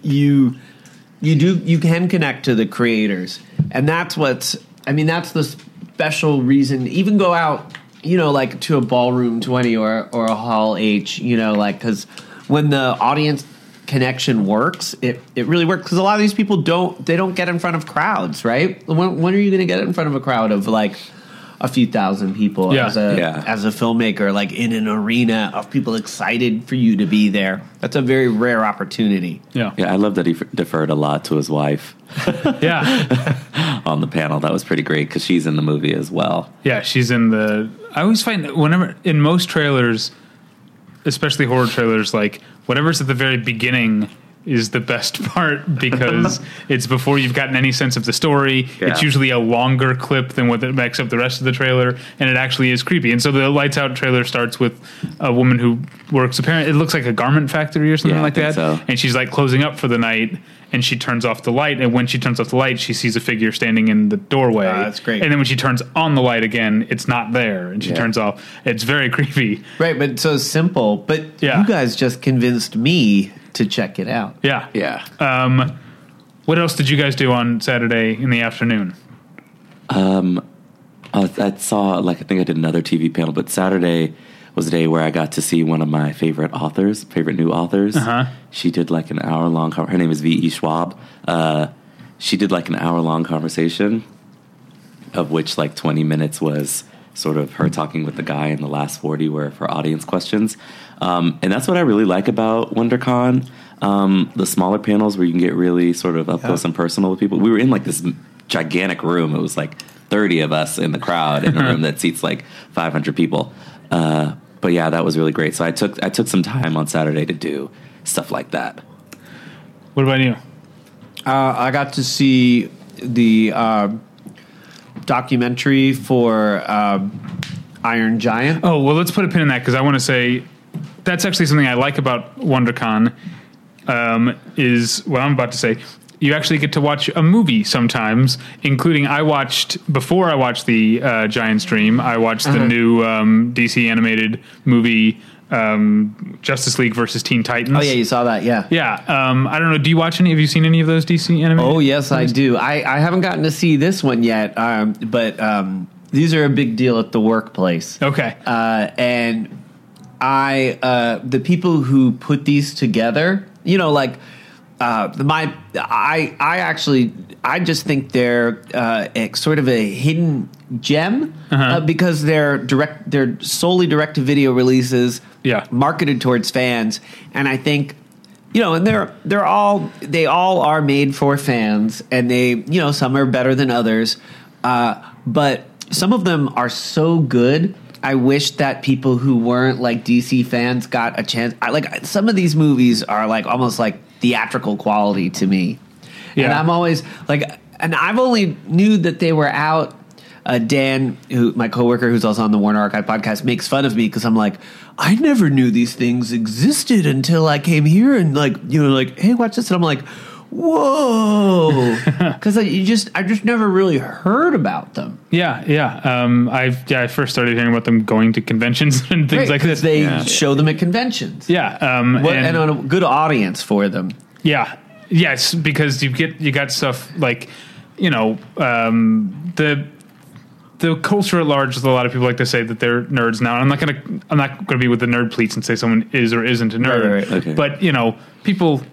you you do you can connect to the creators, and that's what's I mean that's the special reason. Even go out, you know, like to a ballroom twenty or or a hall H, you know, like because when the audience connection works it it really works. Because a lot of these people don't they don't get in front of crowds right? When, when are you going to get in front of a crowd of like a few thousand people Yeah. as a Yeah. as a filmmaker like in an arena of people excited for you to be there that's a very rare opportunity Yeah, Yeah, I love that he f- deferred a lot to his wife yeah, on the panel. That was pretty great because she's in the movie as well. yeah. She's in the. I always find whenever in most trailers, especially horror trailers, like whatever's at the very beginning is the best part because it's before you've gotten any sense of the story. It's usually a longer clip than what makes up the rest of the trailer, and it actually is creepy. And so the lights out trailer starts with a woman who works apparently it looks like a garment factory or something Yeah, like that, so. and she's like closing up for the night. And she turns off the light, and when she turns off the light, she sees a figure standing in the doorway. Ah, that's great. And then when she turns on the light again, it's not there, and she Yeah. turns off. It's very creepy. right but so simple but Yeah. you guys just convinced me to check it out Yeah. Yeah. Um, what else did you guys do on Saturday in the afternoon? Uh, I saw, like, I think I did another TV panel, but Saturday was a day where I got to see one of my favorite authors, favorite new authors. Uh-huh. She did like an hour long. Her name is V.E. Schwab. Uh, she did like an hour long conversation, of which like twenty minutes was sort of her talking with the guy, and the last forty were for audience questions. Um, and that's what I really like about WonderCon. Um, the smaller panels where you can get really sort of up close and personal with people. We were in like this gigantic room. It was like 30 of us in the crowd in a room that seats like 500 people. Uh, but yeah, that was really great. So I took I took some time on Saturday to do stuff like that. What about you? Uh, I got to see the uh, documentary for uh, Iron Giant. Oh, well, let's put a pin in that because I want to say that's actually something I like about WonderCon. Um, is what I'm about to say. You actually get to watch a movie sometimes, including I watched before I watched the uh, Giant's Dream. I watched the new um, DC animated movie um, Justice League versus Teen Titans. Oh yeah, you saw that, yeah. yeah. Um, I don't know. Do you watch any? Have you seen any of those DC animated? Oh yes, I do. I, I haven't gotten to see this one yet, um, but um, these are a big deal at the workplace. Okay. uh, and I uh, the people who put these together, you know, like uh, my I I actually I just think they're uh, a, sort of a hidden gem uh because they're direct they're solely direct to video releases, Yeah. marketed towards fans, and I think. You know, and they're they're all they all are made for fans, and they you know some are better than others, uh, but some of them are so good. I wish that people who weren't like DC fans got a chance. I like some of these movies are like almost like theatrical quality to me, and I'm always like, and I've only knew that they were out. Uh, Dan, who my coworker, who's also on the Warner Archive podcast, makes fun of me because I'm like, I never knew these things existed until I came here and like, you know, like, hey, watch this, and I'm like, whoa, because you just, I just never really heard about them. yeah, yeah. Um, I yeah, I first started hearing about them going to conventions and things Right, like this. They Yeah. show them at conventions. yeah, um, What, and- and, on a good audience for them. Yeah. Yes, because you get you got stuff like you know um, the the culture at large. is A lot of people like to say that they're nerds now. And I'm not gonna I'm not gonna be with the nerd pleats and say someone is or isn't a nerd. Right, right. Okay. But you know, people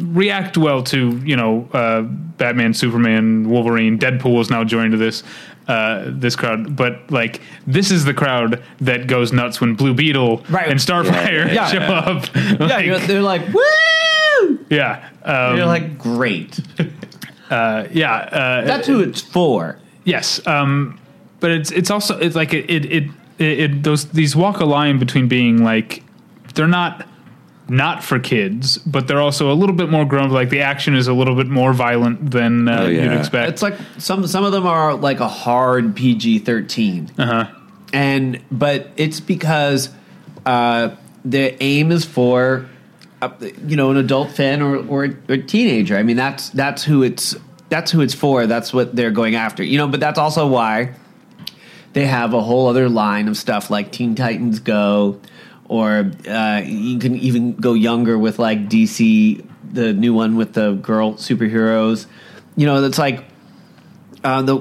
react well to you know uh, Batman, Superman, Wolverine, Deadpool is now joined to this uh, this crowd. But like this is the crowd that goes nuts when Blue Beetle Right. and Starfire Yeah. show up. Yeah, Like, you're- they're like, woo! yeah, um, You're like, great. uh, yeah. Uh, That's who it's for. Yes, um, but it's it's also it's like it it, it it it those these walk a line between being like they're not not for kids, but they're also a little bit more grown. Like the action is a little bit more violent than uh, Oh, you'd expect. It's like some some of them are like a hard PG thirteen, uh huh. and but it's because uh, the aim is for uh, you know an adult fan or, or a teenager. I mean that's that's who it's that's who it's for. That's what they're going after. You know, but that's also why they have a whole other line of stuff like Teen Titans Go, or uh, you can even go younger with like DC, the new one with the girl superheroes. You know, that's like uh, the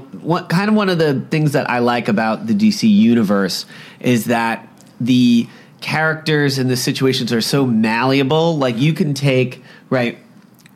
kind of one of the things that I like about the DC universe is that the characters and the situations are so malleable. Like you can take right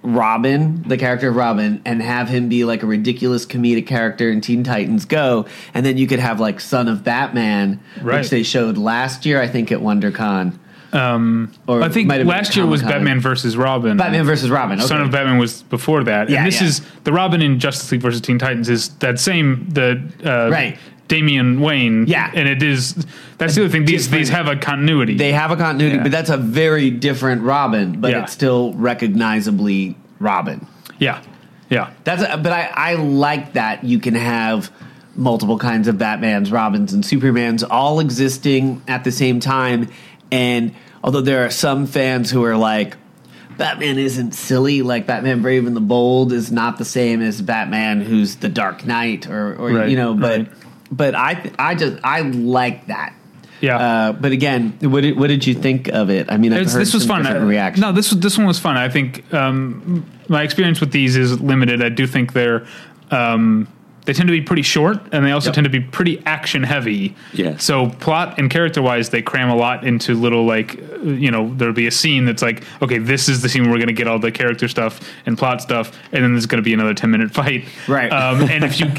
Robin, the character of Robin, and have him be like a ridiculous comedic character in Teen Titans Go, and then you could have like Son of Batman, Right. which they showed last year, I think, at WonderCon. Um, Or I think might have been last year was Batman versus Robin. Batman versus Robin. Okay. Son of Batman was before that, Yeah, and this yeah. is the Robin in Justice League versus Teen Titans is that same the uh, Right. Damian Wayne. Yeah. and it is that's the other thing. These different- these have a continuity. they have a continuity, Yeah. but that's a very different Robin, but Yeah. it's still recognizably Robin. yeah, yeah. That's a, but I, I like that you can have multiple kinds of Batmans, Robins, and Supermans all existing at the same time. And although there are some fans who are like, Batman isn't silly, like Batman Brave and the Bold is not the same as Batman who's the Dark Knight or, or Right, you know, but right. But I I just I like that. Yeah. Uh, but again, what did, what did you think of it? I mean, I've heard this was fun. I- reactions. No, this was this one was fun. I think um, my experience with these is limited. I do think they're um, they tend to be pretty short, and they also Yep. tend to be pretty action heavy. Yeah. So plot and character wise, they cram a lot into little like you know there'll be a scene that's like okay, this is the scene where we're going to get all the character stuff and plot stuff, and then there's going to be another ten minute fight. Right. Um, and if you,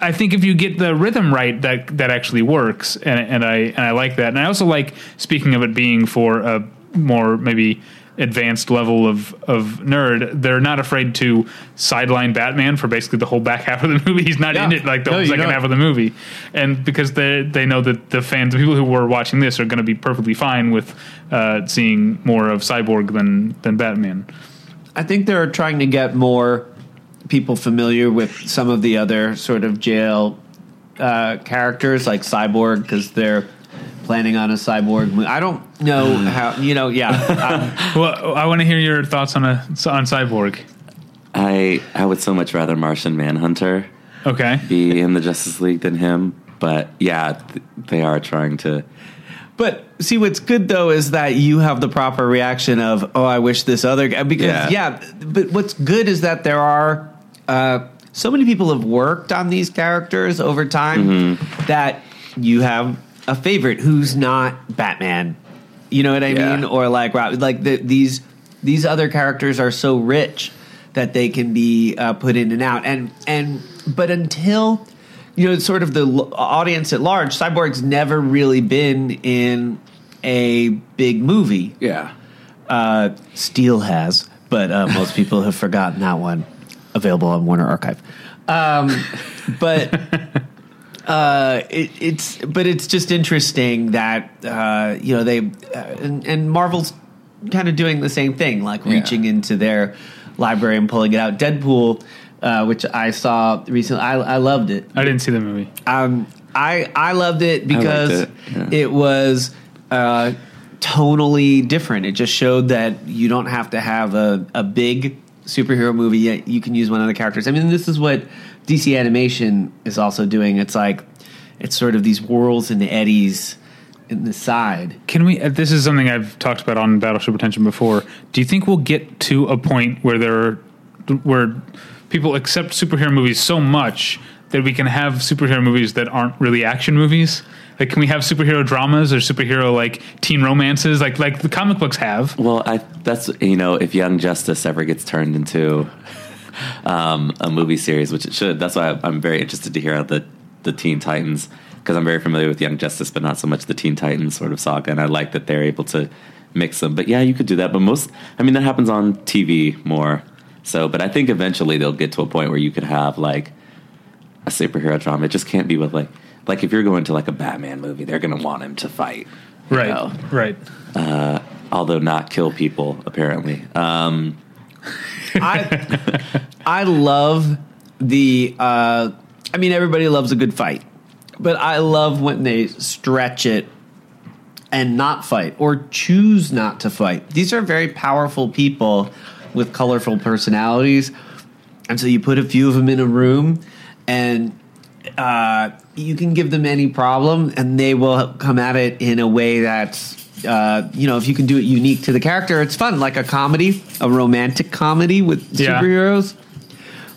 I think if you get the rhythm right, that that actually works, and and I and I like that, and I also like speaking of it being for a more maybe advanced level of of nerd. They're not afraid to sideline Batman for basically the whole back half of the movie. He's not Yeah. in it like the No, whole second half of the movie, and because they they know that the fans, the people who were watching this, are going to be perfectly fine with uh, seeing more of Cyborg than than Batman. I think they're trying to get more people familiar with some of the other sort of jail uh, characters, like Cyborg, because they're planning on a Cyborg movie. I don't know how, you know, yeah. Well, I want to hear your thoughts on a on Cyborg. I I would so much rather Martian Manhunter Okay. be in the Justice League than him. But yeah, th- they are trying to. but see, what's good though is that you have the proper reaction of, oh, I wish this other guy, because, yeah. Yeah. but what's good is that there are. Uh, so many people have worked on these characters over time that you have a favorite who's not Batman. You know what I Yeah. mean? Or like Rob- like the, these these other characters are so rich that they can be uh, put in and out. And and but until you know, sort of the l- audience at large, Cyborg's never really been in a big movie. Yeah. Uh, Steel has, but uh, most people have forgotten that one. Available on Warner Archive. Um, but uh, it, it's but it's just interesting that uh, you know they uh, and, and Marvel's kind of doing the same thing, like Yeah. reaching into their library and pulling it out. Deadpool, uh, which I saw recently, I, I loved it. I didn't see the movie. Um, I I loved it because it, yeah. it was uh, tonally different. It just showed that you don't have to have a, a big superhero movie yet you can use one of the characters. I mean, this is what DC Animation is also doing. It's like it's sort of these whirls and eddies in the side. Can we? Uh, this is something I've talked about on Battleship Pretension before. Do you think we'll get to a point where there, are, where people accept superhero movies so much that we can have superhero movies that aren't really action movies? Like, can we have superhero dramas or superhero like teen romances, like like the comic books have? Well, I that's you know if Young Justice ever gets turned into um, a movie series, which it should. That's why I'm very interested to hear how the the Teen Titans because I'm very familiar with Young Justice, but not so much the Teen Titans sort of saga, and I like that they're able to mix them. But yeah, you could do that. But most, I mean, that happens on TV more. So, but I think eventually they'll get to a point where you could have like a superhero drama. It just can't be with like like if you're going to like a Batman movie, they're going to want him to fight, Right, know? right. although not kill people apparently. Um, I I love the. Uh, I mean, everybody loves a good fight, but I love when they stretch it and not fight or choose not to fight. These are very powerful people with colorful personalities, and so you put a few of them in a room, and uh, you can give them any problem, and they will come at it in a way that's. Uh, you know, if you can do it unique to the character, it's fun. Like a comedy, a romantic comedy with Yeah. superheroes.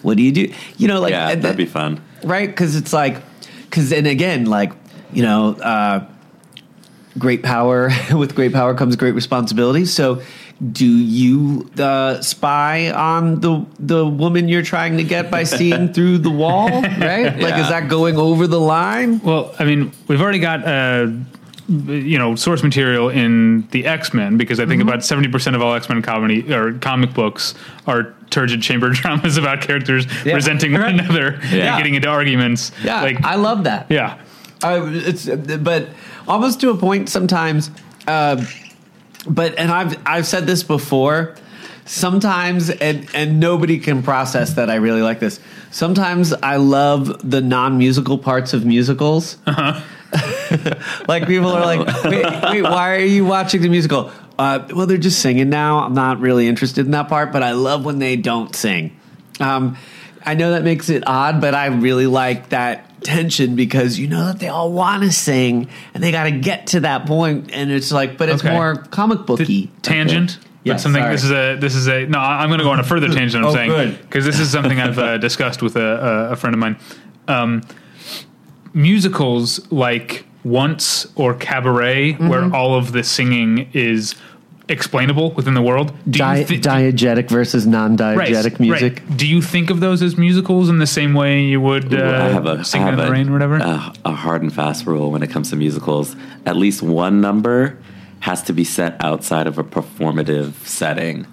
What do you do? You know, like yeah, that'd that- be fun. right? Because it's like, because and again, like you know, uh, great power with great power comes great responsibility. So, do you uh, spy on the the woman you're trying to get by seeing through the wall? Right? Like, is that going over the line? Well, I mean, we've already got uh, you know source material in the X Men because I think Mm-hmm. about seventy percent of all X Men comedy or comic books are turgid chamber dramas about characters Yeah. resenting one another Yeah. and getting into arguments. Yeah, like I love that. yeah, I, it's but almost to a point sometimes. Uh, but and I've I've said this before. Sometimes and and nobody can process that I really like this. Sometimes I love the non musical parts of musicals. like people are like, wait, wait, why are you watching the musical? Uh, well, they're just singing now. I'm not really interested in that part, but I love when they don't sing. Um, I know that makes it odd, but I really like that tension because you know that they all want to sing and they got to get to that point, and it's like, but it's Okay. more comic booky. Tangent. Yeah, but something. sorry. This is a. This is a. No, I'm going to go on a further tangent. I'm Oh, saying good. because this is something I've uh, discussed with a, a, a friend of mine. Um, musicals like Once or Cabaret, Mm-hmm. where all of the singing is explainable within the world. Do Di- thi- diegetic versus non-diegetic music. Right. Do you think of those as musicals in the same way you would uh, Ooh, I have a, Sing I have in the a, Rain or whatever? A, a hard and fast rule when it comes to musicals. At least one number has to be set outside of a performative setting.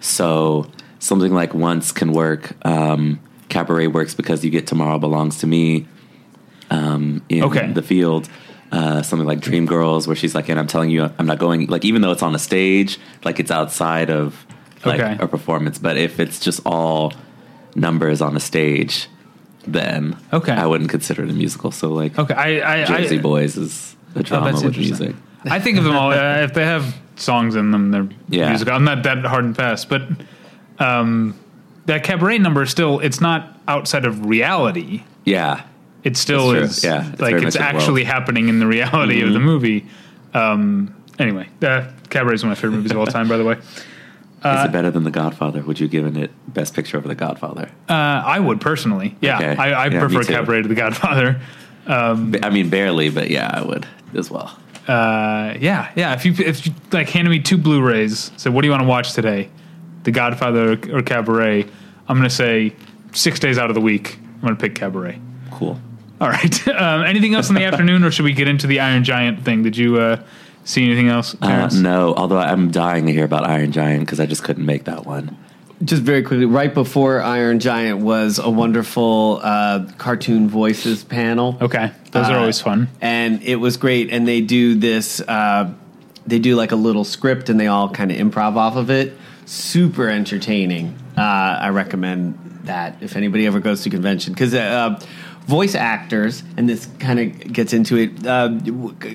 So something like Once can work. Um, Cabaret works because you get Tomorrow Belongs to Me um, in Okay. the field. Uh, something like Dreamgirls, where she's like, and I'm telling you, I'm not going, like, even though it's on a stage, like, it's outside of like Okay. a performance. But if it's just all numbers on a stage, then Okay. I wouldn't consider it a musical. So like okay, I, I, Jersey I, Boys is a Oh, drama that's with music. I think of them all. Uh, if they have songs in them, they're Yeah. musical. I'm not that hard and fast, but um, that cabaret number still it's not outside of reality. Yeah, It still is. Yeah, it's like it's actually world. happening in the reality of the movie. Um, anyway, uh, Cabaret is one of my favorite movies of all time. By the way, Uh, is it better than The Godfather? Would you give it Best Picture over The Godfather? uh, I would personally, yeah, Okay. I, I Yeah, prefer. Cabaret to The Godfather. I mean, barely, but yeah, I would as well. Uh, yeah, yeah. If you if you like handed me two Blu-rays, said, "What do you want to watch today?" The Godfather or, or Cabaret? I'm going to say six days out of the week, I'm going to pick Cabaret. Cool. All right. Um, anything else in the afternoon, or should we get into the Iron Giant thing? Did you uh, see anything else? Uh, no, although I'm dying to hear about Iron Giant because I just couldn't make that one. Just very quickly, right before Iron Giant was a wonderful uh, cartoon voices panel. Okay, those are Uh, always fun. and it was great. And they do this, uh, they do like a little script, and they all kind of improv off of it. Super entertaining. Uh, I recommend that if anybody ever goes to convention because uh, voice actors, and this kind of gets into it. Uh,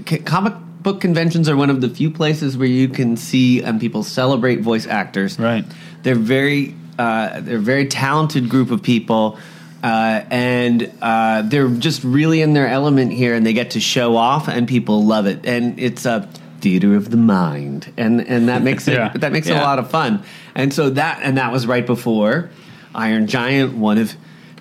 c- comic book conventions are one of the few places where you can see and people celebrate voice actors. Right. They're very uh, they're a very talented group of people, uh, and uh, they're just really in their element here, and they get to show off, and people love it, and it's a theater of the mind, and and that makes it Yeah. that makes it a lot of fun, and so that and that was right before Iron Giant, one of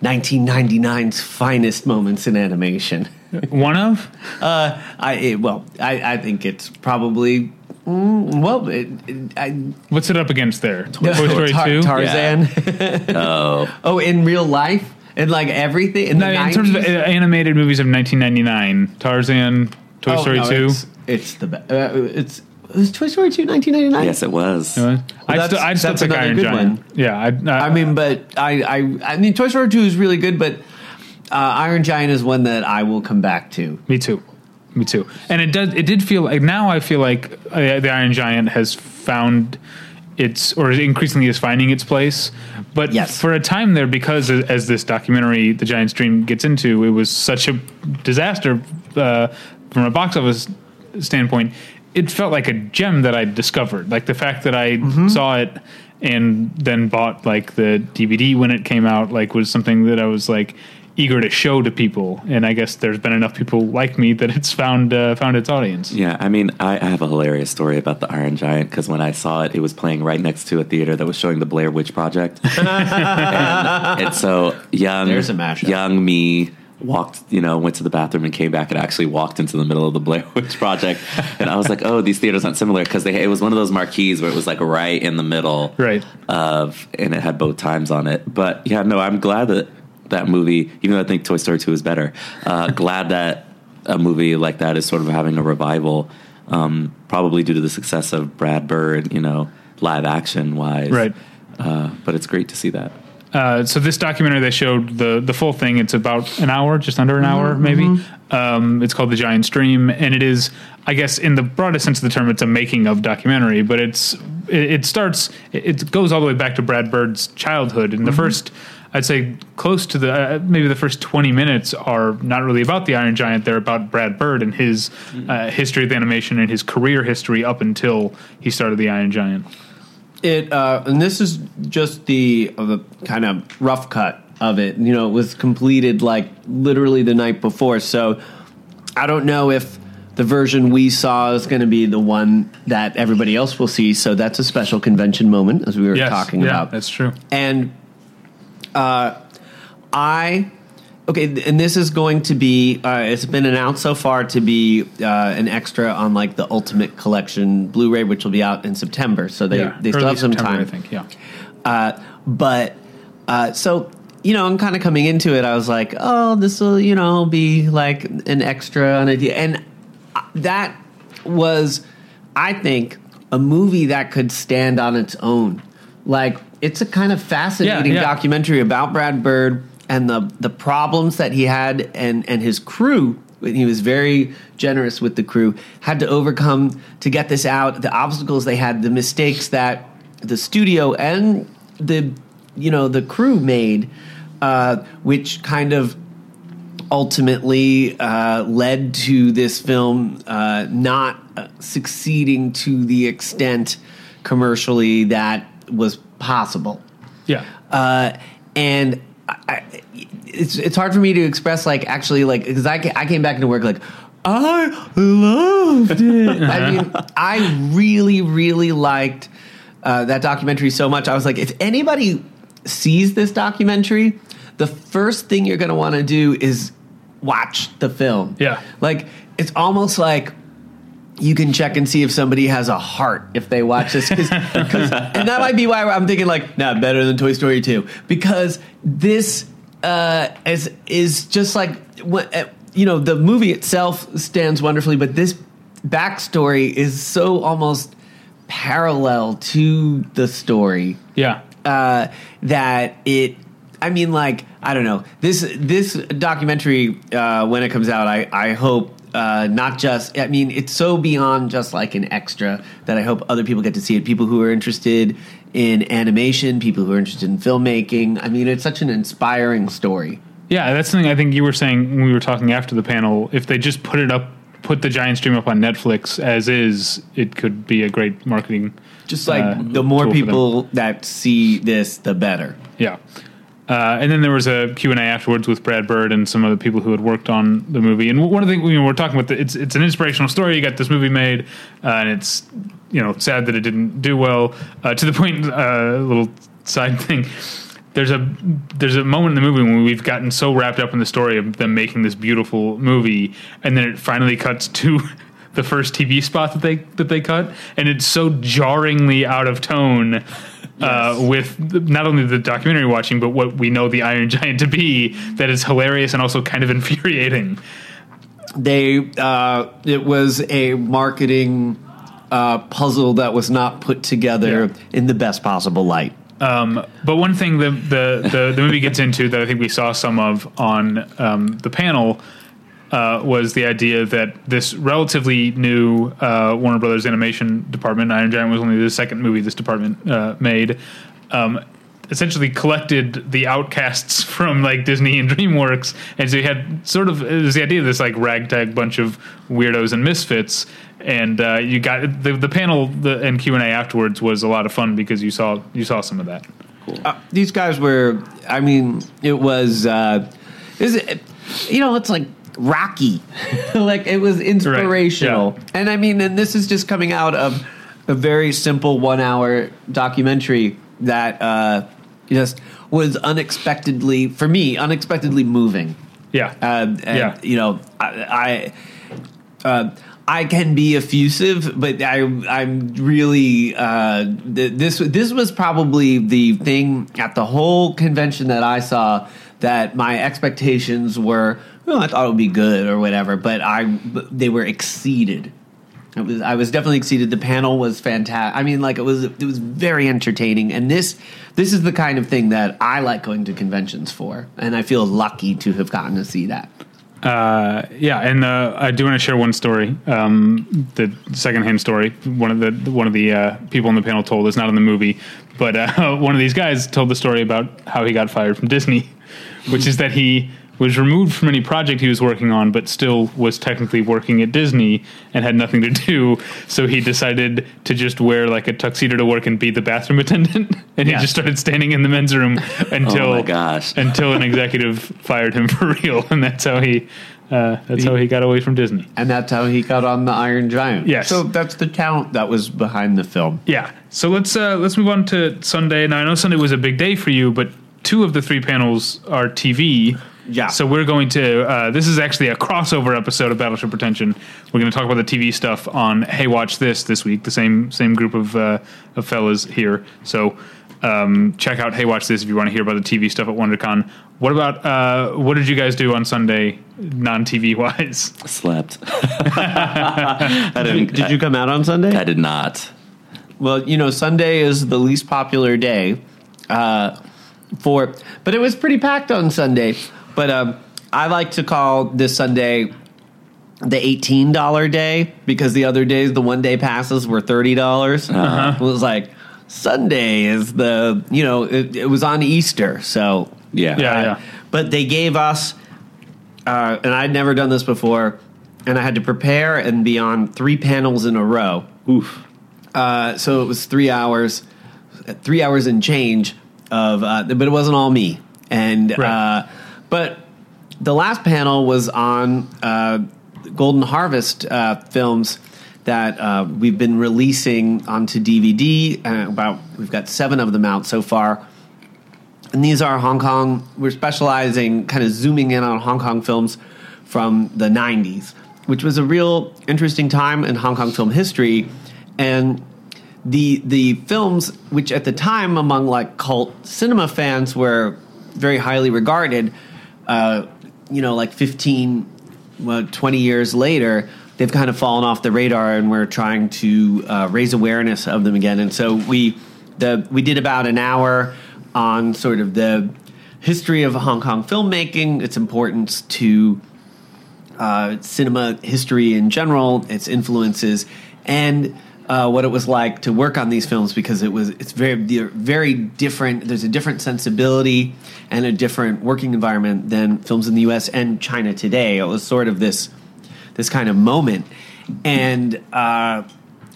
1999's finest moments in animation. One of Uh, I it, well, I, I think it's probably mm, well. It, it, I, what's it up against there? Toy Story Tar- two. Tarzan. Oh, oh, in real life and like everything in, No, the in terms of uh, 90s? animated movies of 1999, Tarzan, Toy Oh, Story no, two. It's, it's the best. Uh, it's was Toy Story two 1999? yes, it was. Uh, I'd that's- still, I'd still that's pick Iron good Giant. one. Yeah, I'd, I, I mean, but I, I, I mean, Toy Story 2 is really good, but uh, Iron Giant is one that I will come back to. Me too. Me too. And it does. It did feel like now. I feel like uh, the Iron Giant has found its, or increasingly is finding its place. But Yes. for a time there, because as- as this documentary, "The Giant's Dream," gets into, it was such a disaster uh, from a box office standpoint. It felt like a gem that I discovered. Like the fact that I saw it and then bought like the DVD when it came out, like was something that I was like eager to show to people. And I guess there's been enough people like me that it's found uh, found its audience. Yeah, I mean, I, I have a hilarious story about the Iron Giant because when I saw it, it was playing right next to a theater that was showing the Blair Witch Project, and, and so young, There's a mashup. young me walked, you know, went to the bathroom and came back and actually walked into the middle of the Blair Witch Project, and I was like, oh, these theaters aren't similar because they it was one of those marquees where it was like right in the middle, Right. of, and it had both times on it. But yeah, no, I'm glad that that movie, even though I think Toy Story 2 is better, uh, glad that a movie like that is sort of having a revival, um, probably due to the success of Brad Bird, you know, live action wise. Right. Uh, but it's great to see that. Uh, so this documentary they showed the the full thing. It's about an hour, just under an hour, maybe. Um, it's called The Giant's Dream, and it is, I guess, in the broadest sense of the term, it's a making of documentary. But it's it, it starts, it, goes all the way back to Brad Bird's childhood. And the first, I'd say, close to the uh, maybe the first twenty minutes are not really about the Iron Giant. They're about Brad Bird and his uh, history of animation and his career history up until he started the Iron Giant. It uh, and this is just the uh, the kind of rough cut of it. You know, it was completed like literally the night before. So I don't know if the version we saw is going to be the one that everybody else will see. So that's a special convention moment, as we were Yes, talking yeah, about. that's true. And uh, I okay, and this is going to be. Uh, it's been announced so far to be uh, an extra on like the Ultimate Collection Blu-ray, which will be out in September. So they Yeah, they still have some September, time. I think. Yeah. Uh, but uh, so you know, I'm kind of coming into it. I was like, oh, this will you know be like an extra on idea, and uh, that was, I think, a movie that could stand on its own. Like it's a kind of fascinating Yeah, yeah. documentary about Brad Bird and the the problems that he had and and his crew. He was very generous with the crew. Had to overcome to get this out. The obstacles they had, the mistakes that the studio and the you know the crew made, uh, which kind of ultimately uh, led to this film uh, not uh, succeeding to the extent commercially that was possible. Yeah. Uh, and I, it's it's hard for me to express like actually like because I, I came back into work like I loved it. I mean, I really really liked uh, that documentary so much. I was like, if anybody sees this documentary, the first thing you're going to want to do is watch the film. Yeah. like it's almost like you can check and see if somebody has a heart if they watch this. 'cause- and that might be why I'm thinking like, nah, better than Toy Story 2. Because this uh, is is just like uh, you know. The movie itself stands wonderfully, but this backstory is so almost parallel to the story Yeah. uh, that it. I mean, like I don't know this this documentary uh, when it comes out. I I hope uh, not just. I mean, it's so beyond just like an extra that I hope other people get to see it. People who are interested in animation, people who are interested in filmmaking. I mean, it's such an inspiring story. Yeah, that's something I think you were saying when we were talking after the panel. If they just put it up, put the Giant's Dream up on Netflix as is, it could be a great marketing. Just like uh, the more tool for them. people that see this, the better. Yeah. Uh, and then there was a Q&A afterwards with Brad Bird and some other people who had worked on the movie. And one of the things we were talking about, the, it's it's an inspirational story. You got this movie made, uh, and it's you know sad that it didn't do well. Uh, to the point, uh, little side thing, there's a there's a moment in the movie when we've gotten so wrapped up in the story of them making this beautiful movie, and then it finally cuts to the first TV spot that they that they cut, and it's so jarringly out of tone. Uh, with the, not only the documentary watching, but what we know the Iron Giant to be, that is hilarious and also kind of infuriating. they uh, it was a marketing uh, puzzle that was not put together Yeah. in the best possible light. Um, but one thing the, the, the, the movie gets into that I think we saw some of on um, the panel uh, was the idea that this relatively new uh, Warner Brothers animation department, Iron Giant was only the second movie this department uh, made, um, essentially collected the outcasts from like Disney and DreamWorks, and so you had sort of it was the idea of this like ragtag bunch of weirdos and misfits. And uh, you got the, the panel the, and Q and A afterwards was a lot of fun because you saw you saw some of that. Uh, these guys were, I mean, it was, uh, is it, you know, it's like Rocky, like it was inspirational, yeah. and I mean, and this is just coming out of a very simple one-hour documentary that uh, just was unexpectedly, for me, unexpectedly moving. Yeah, Uh, and, Yeah. you know, I, I, uh, I can be effusive, but I, I'm really uh, th- this. This was probably the thing at the whole convention that I saw that my expectations were. Well, I thought it would be good or whatever, but I but they were exceeded. It was, I was definitely exceeded. The panel was fantastic. I mean, like it was, it was very entertaining. And this, this is the kind of thing that I like going to conventions for, and I feel lucky to have gotten to see that. Uh, yeah, and uh, I do want to share one story. Um, the secondhand story. One of the one of the uh, people on the panel told is not in the movie, but uh, one of these guys told the story about how he got fired from Disney, which is that he was removed from any project he was working on, but still was technically working at Disney and had nothing to do. So he decided to just wear like a tuxedo to work and be the bathroom attendant, and Yeah. he just started standing in the men's room until Oh my gosh. until an executive fired him for real, and that's how he uh, that's how he got away from Disney. And that's how he got on the Iron Giant. Yes. So that's the talent that was behind the film. Yeah. So let's uh, let's move on to Sunday. Now I know Sunday was a big day for you, but two of the three panels are TV. Yeah. So we're going to. Uh, this is actually a crossover episode of Battleship Pretension. We're going to talk about the TV stuff on Hey Watch This this week. The same same group of uh, of fellas here. So um, check out Hey Watch This if you want to hear about the TV stuff at WonderCon. What about uh, what did you guys do on Sunday, non TV wise? Slept. I didn't. Did you come out on Sunday? I did not. Well, you know, Sunday is the least popular day uh, for, but it was pretty packed on Sunday. But um, I like to call this Sunday the eighteen dollar day because the other days the one day passes were thirty dollars. Uh-huh. It was like Sunday is the you know it, it was on Easter, so Yeah. Yeah, yeah. But they gave us, uh, and I'd never done this before, and I had to prepare and be on three panels in a row. Oof. Uh, so it was three hours, three hours and change of, uh, but it wasn't all me. And Right. But the last panel was on uh, Golden Harvest uh, films that uh, we've been releasing onto DVD. Uh, about we've got seven of them out so far. And these are Hong Kong. We're specializing, kind of zooming in on Hong Kong films from the '90s, which was a real interesting time in Hong Kong film history. And the the films, which at the time among like cult cinema fans were very highly regarded, uh, you know, like 15, well, 20 years later, they've kind of fallen off the radar, and we're trying to uh, raise awareness of them again. And so we the we did about an hour on sort of the history of Hong Kong filmmaking, its importance to uh, cinema history in general, its influences, and uh, what it was like to work on these films because it was it's very very different. There's a different sensibility and a different working environment than films in the U.S. and China today. It was sort of this this kind of moment, and uh,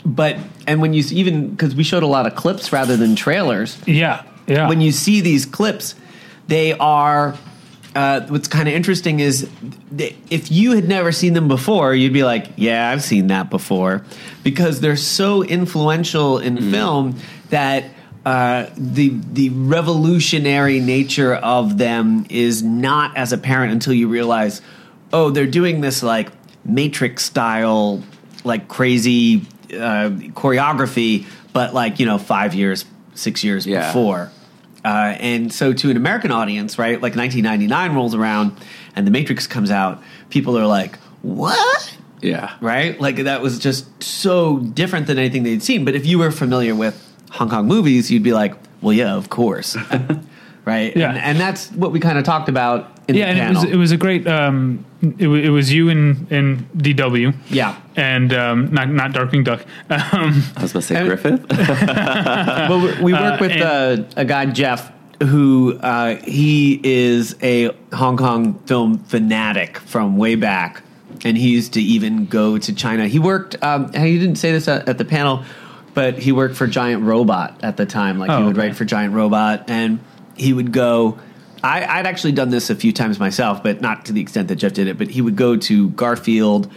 but and when you see- even because we showed a lot of clips rather than trailers Yeah. Yeah. when you see these clips, they are. Uh, what's kind of interesting is they, if you had never seen them before, you'd be like, "Yeah, I've seen that before," because they're so influential in film that uh, the the revolutionary nature of them is not as apparent until you realize, oh, they're doing this like Matrix style, like crazy uh, choreography, but like you know five years, six years Yeah. before. Uh, and so, to an American audience, right, like 1999 rolls around and The Matrix comes out, people are like, "What?" Yeah. right? Like that was just so different than anything they'd seen. But if you were familiar with Hong Kong movies, you'd be like, well, yeah, of course, right? Yeah. and, and that's what we kind of talked about yeah, the and it was it was a great. Um, it, wa- it was you and and DW. Yeah. and um, not not Darkwing Duck. Um, I was about to say And- Griffith. well, we- we work Uh, with uh, a guy Jeff who uh, he is a Hong Kong film fanatic from way back, and he used to even go to China. He worked. Um, he didn't say this at, at the panel, but he worked for Giant Robot at the time. Like he Oh, would okay. write for Giant Robot, and he would go. I, I'd actually done this a few times myself, but not to the extent that Jeff did it. But he would go to Garfield,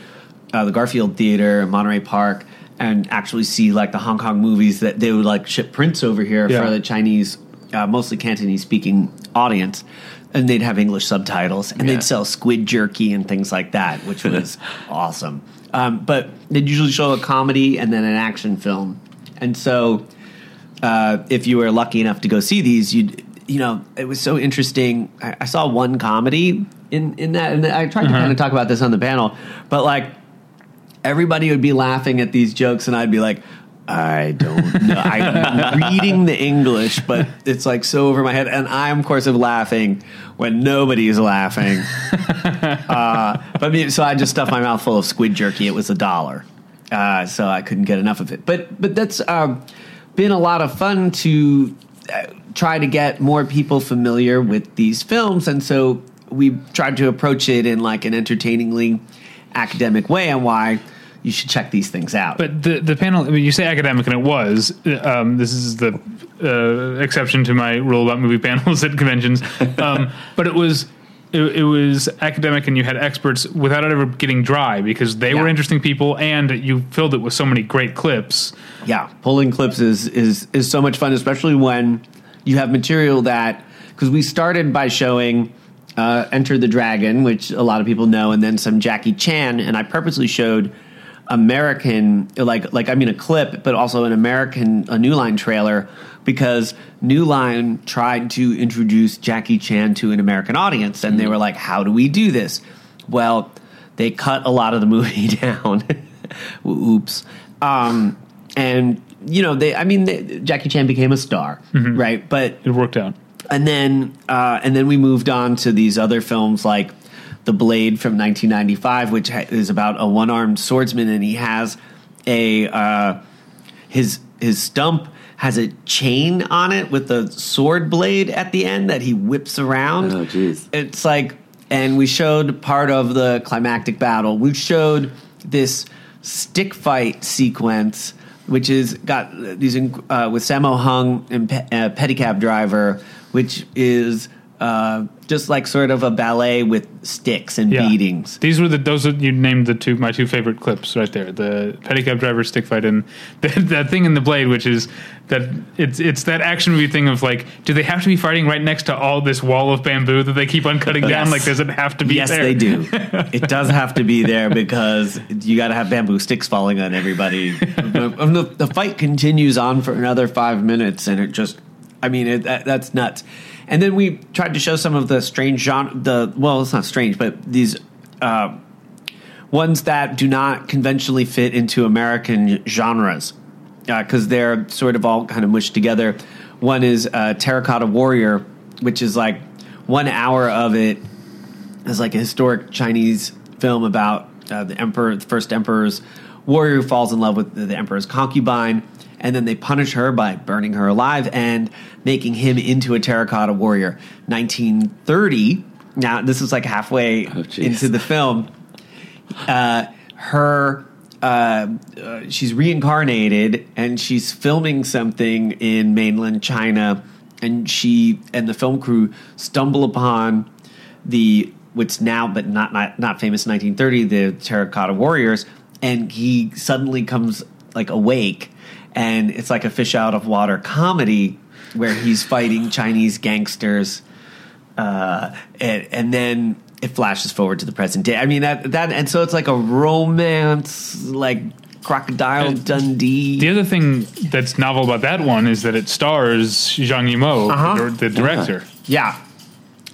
uh, the Garfield Theater, in Monterey Park, and actually see like the Hong Kong movies that they would like ship prints over here Yeah. for the Chinese, uh, mostly Cantonese speaking audience. And they'd have English subtitles, and Yeah. they'd sell squid jerky and things like that, which was awesome. Um, but they'd usually show a comedy and then an action film. And so uh, if you were lucky enough to go see these, you'd you know it was so interesting. I, I saw one comedy in in that, and I tried to kind of talk about this on the panel, but like everybody would be laughing at these jokes, and I'd be like. I don't know. I'm reading the English, but it's like so over my head, and I'm of course of laughing when nobody's laughing. Uh, but me, so I just stuffed my mouth full of squid jerky. It was a dollar, uh, so I couldn't get enough of it. But but that's um, been a lot of fun to uh, try to get more people familiar with these films, and so we tried to approach it in like an entertainingly academic way on why you should check these things out. but the the panel I mean, you say academic, and it was. Um, this is the uh, exception to my rule about movie panels at conventions. Um, but it was. It, it was academic, and you had experts without it ever getting dry because they were interesting people, and you filled it with so many great clips. Yeah, pulling clips is is is so much fun, especially when you have material that because we started by showing uh, Enter the Dragon, which a lot of people know, and then some Jackie Chan, and I purposely showed American like like I mean a clip, but also an American a New Line trailer because New Line tried to introduce Jackie Chan to an American audience, and they were like, "How do we do this?" Well, they cut a lot of the movie down. Oops. Um, and you know, they. I mean, they, Jackie Chan became a star, right? But It worked out. and then uh, and then we moved on to these other films like The Blade from 1995, which ha- is about a one-armed swordsman, and he has a uh, his his stump has a chain on it with a sword blade at the end that he whips around. Oh, jeez. It's like, and we showed part of the climactic battle. We showed this stick fight sequence, which is got these uh, with Sammo Hung and Pe- uh, Pedicab Driver, which is uh, just like sort of a ballet with sticks and Yeah. beatings. These were the those are, you named the two my two favorite clips right there. The pedicab driver stick fight and the, that thing in the blade, which is that it's it's that action movie thing of like, do they have to be fighting right next to all this wall of bamboo that they keep on cutting down? Like, does it have to be yes, there? they do. it does have to be there because you got to have bamboo sticks falling on everybody. the, um, the- the fight continues on for another five minutes, and it just, I mean, it, that, that's nuts. And then we tried to show some of the strange genre. The well, it's not strange, but these. Uh, ones that do not conventionally fit into American genres because they're sort of all kind of mushed together. One is uh, Terracotta Warrior, which is like one hour of it is like a historic Chinese film about uh, the emperor, the first emperor's warrior who falls in love with the emperor's concubine, and then they punish her by burning her alive and making him into a terracotta warrior. 1930. Now this is like halfway jeez. into the film. Uh, her uh, uh, she's reincarnated and she's filming something in mainland China, and she and the film crew stumble upon the what's now but not not, not famous 1930 the terracotta warriors and he suddenly comes like awake and it's like a fish out of water comedy where he's fighting Chinese gangsters, uh, and, and then it flashes forward to the present day. I mean that that and so it's like a romance, like Crocodile And Dundee. The other thing that's novel about that one is that it stars Zhang Yimou, Uh-huh. the, the director. Yeah,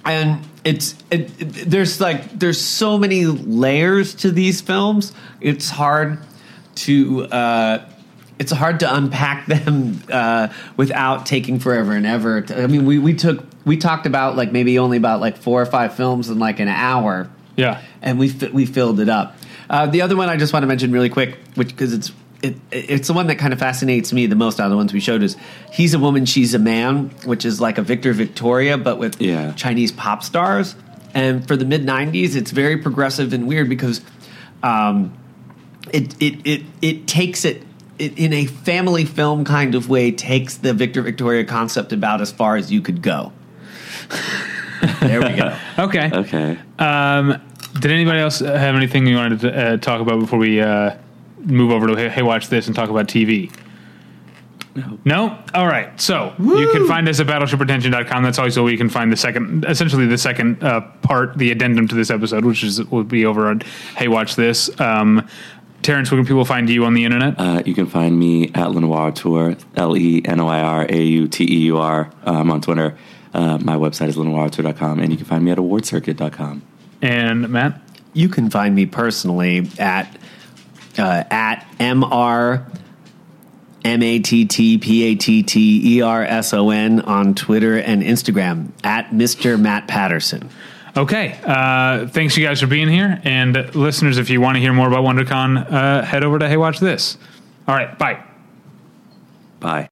and it's it, it- there's like there's so many layers to these films. It's hard to uh, it's hard to unpack them uh, without taking forever and ever. I mean, we we took we talked about like maybe only about like four or five films in like an hour Yeah. and we fi- we filled it up. Uh, the other one I just want to mention really quick, which because it's it, it's the one that kind of fascinates me the most out of the ones we showed is he's a woman, she's a man, which is like a Victor Victoria but with Yeah. Chinese pop stars. And for the mid '90s, it's very progressive and weird because um, it it it it takes it. It, in a family film kind of way, takes the Victor Victoria concept about as far as you could go. there we go. Okay. Okay. Um, did anybody else have anything you wanted to uh, talk about before we uh, move over to hey, hey, watch this and talk about TV? No. No? All right. So you can find us at battleshippretension.com. That's also where you can find the second, essentially the second uh, part, the addendum to this episode, which is will be over on Hey Watch This. Um, Terence, where can people find you on the internet? Uh, you can find me at Lenoir Auteur, L E N O I R A U T E U R. Um, on Twitter. Uh, my website is lenoirauteur.com, and you can find me at awardcircuit.com. and Matt? You can find me personally at uh, at mr m a t t p a t t e r s o n on Twitter and Instagram at Mr. Matt Patterson. Okay. Uh, thanks, you guys, for being here. And listeners, if you want to hear more about WonderCon, uh, head over to Hey Watch This. All right. Bye. Bye.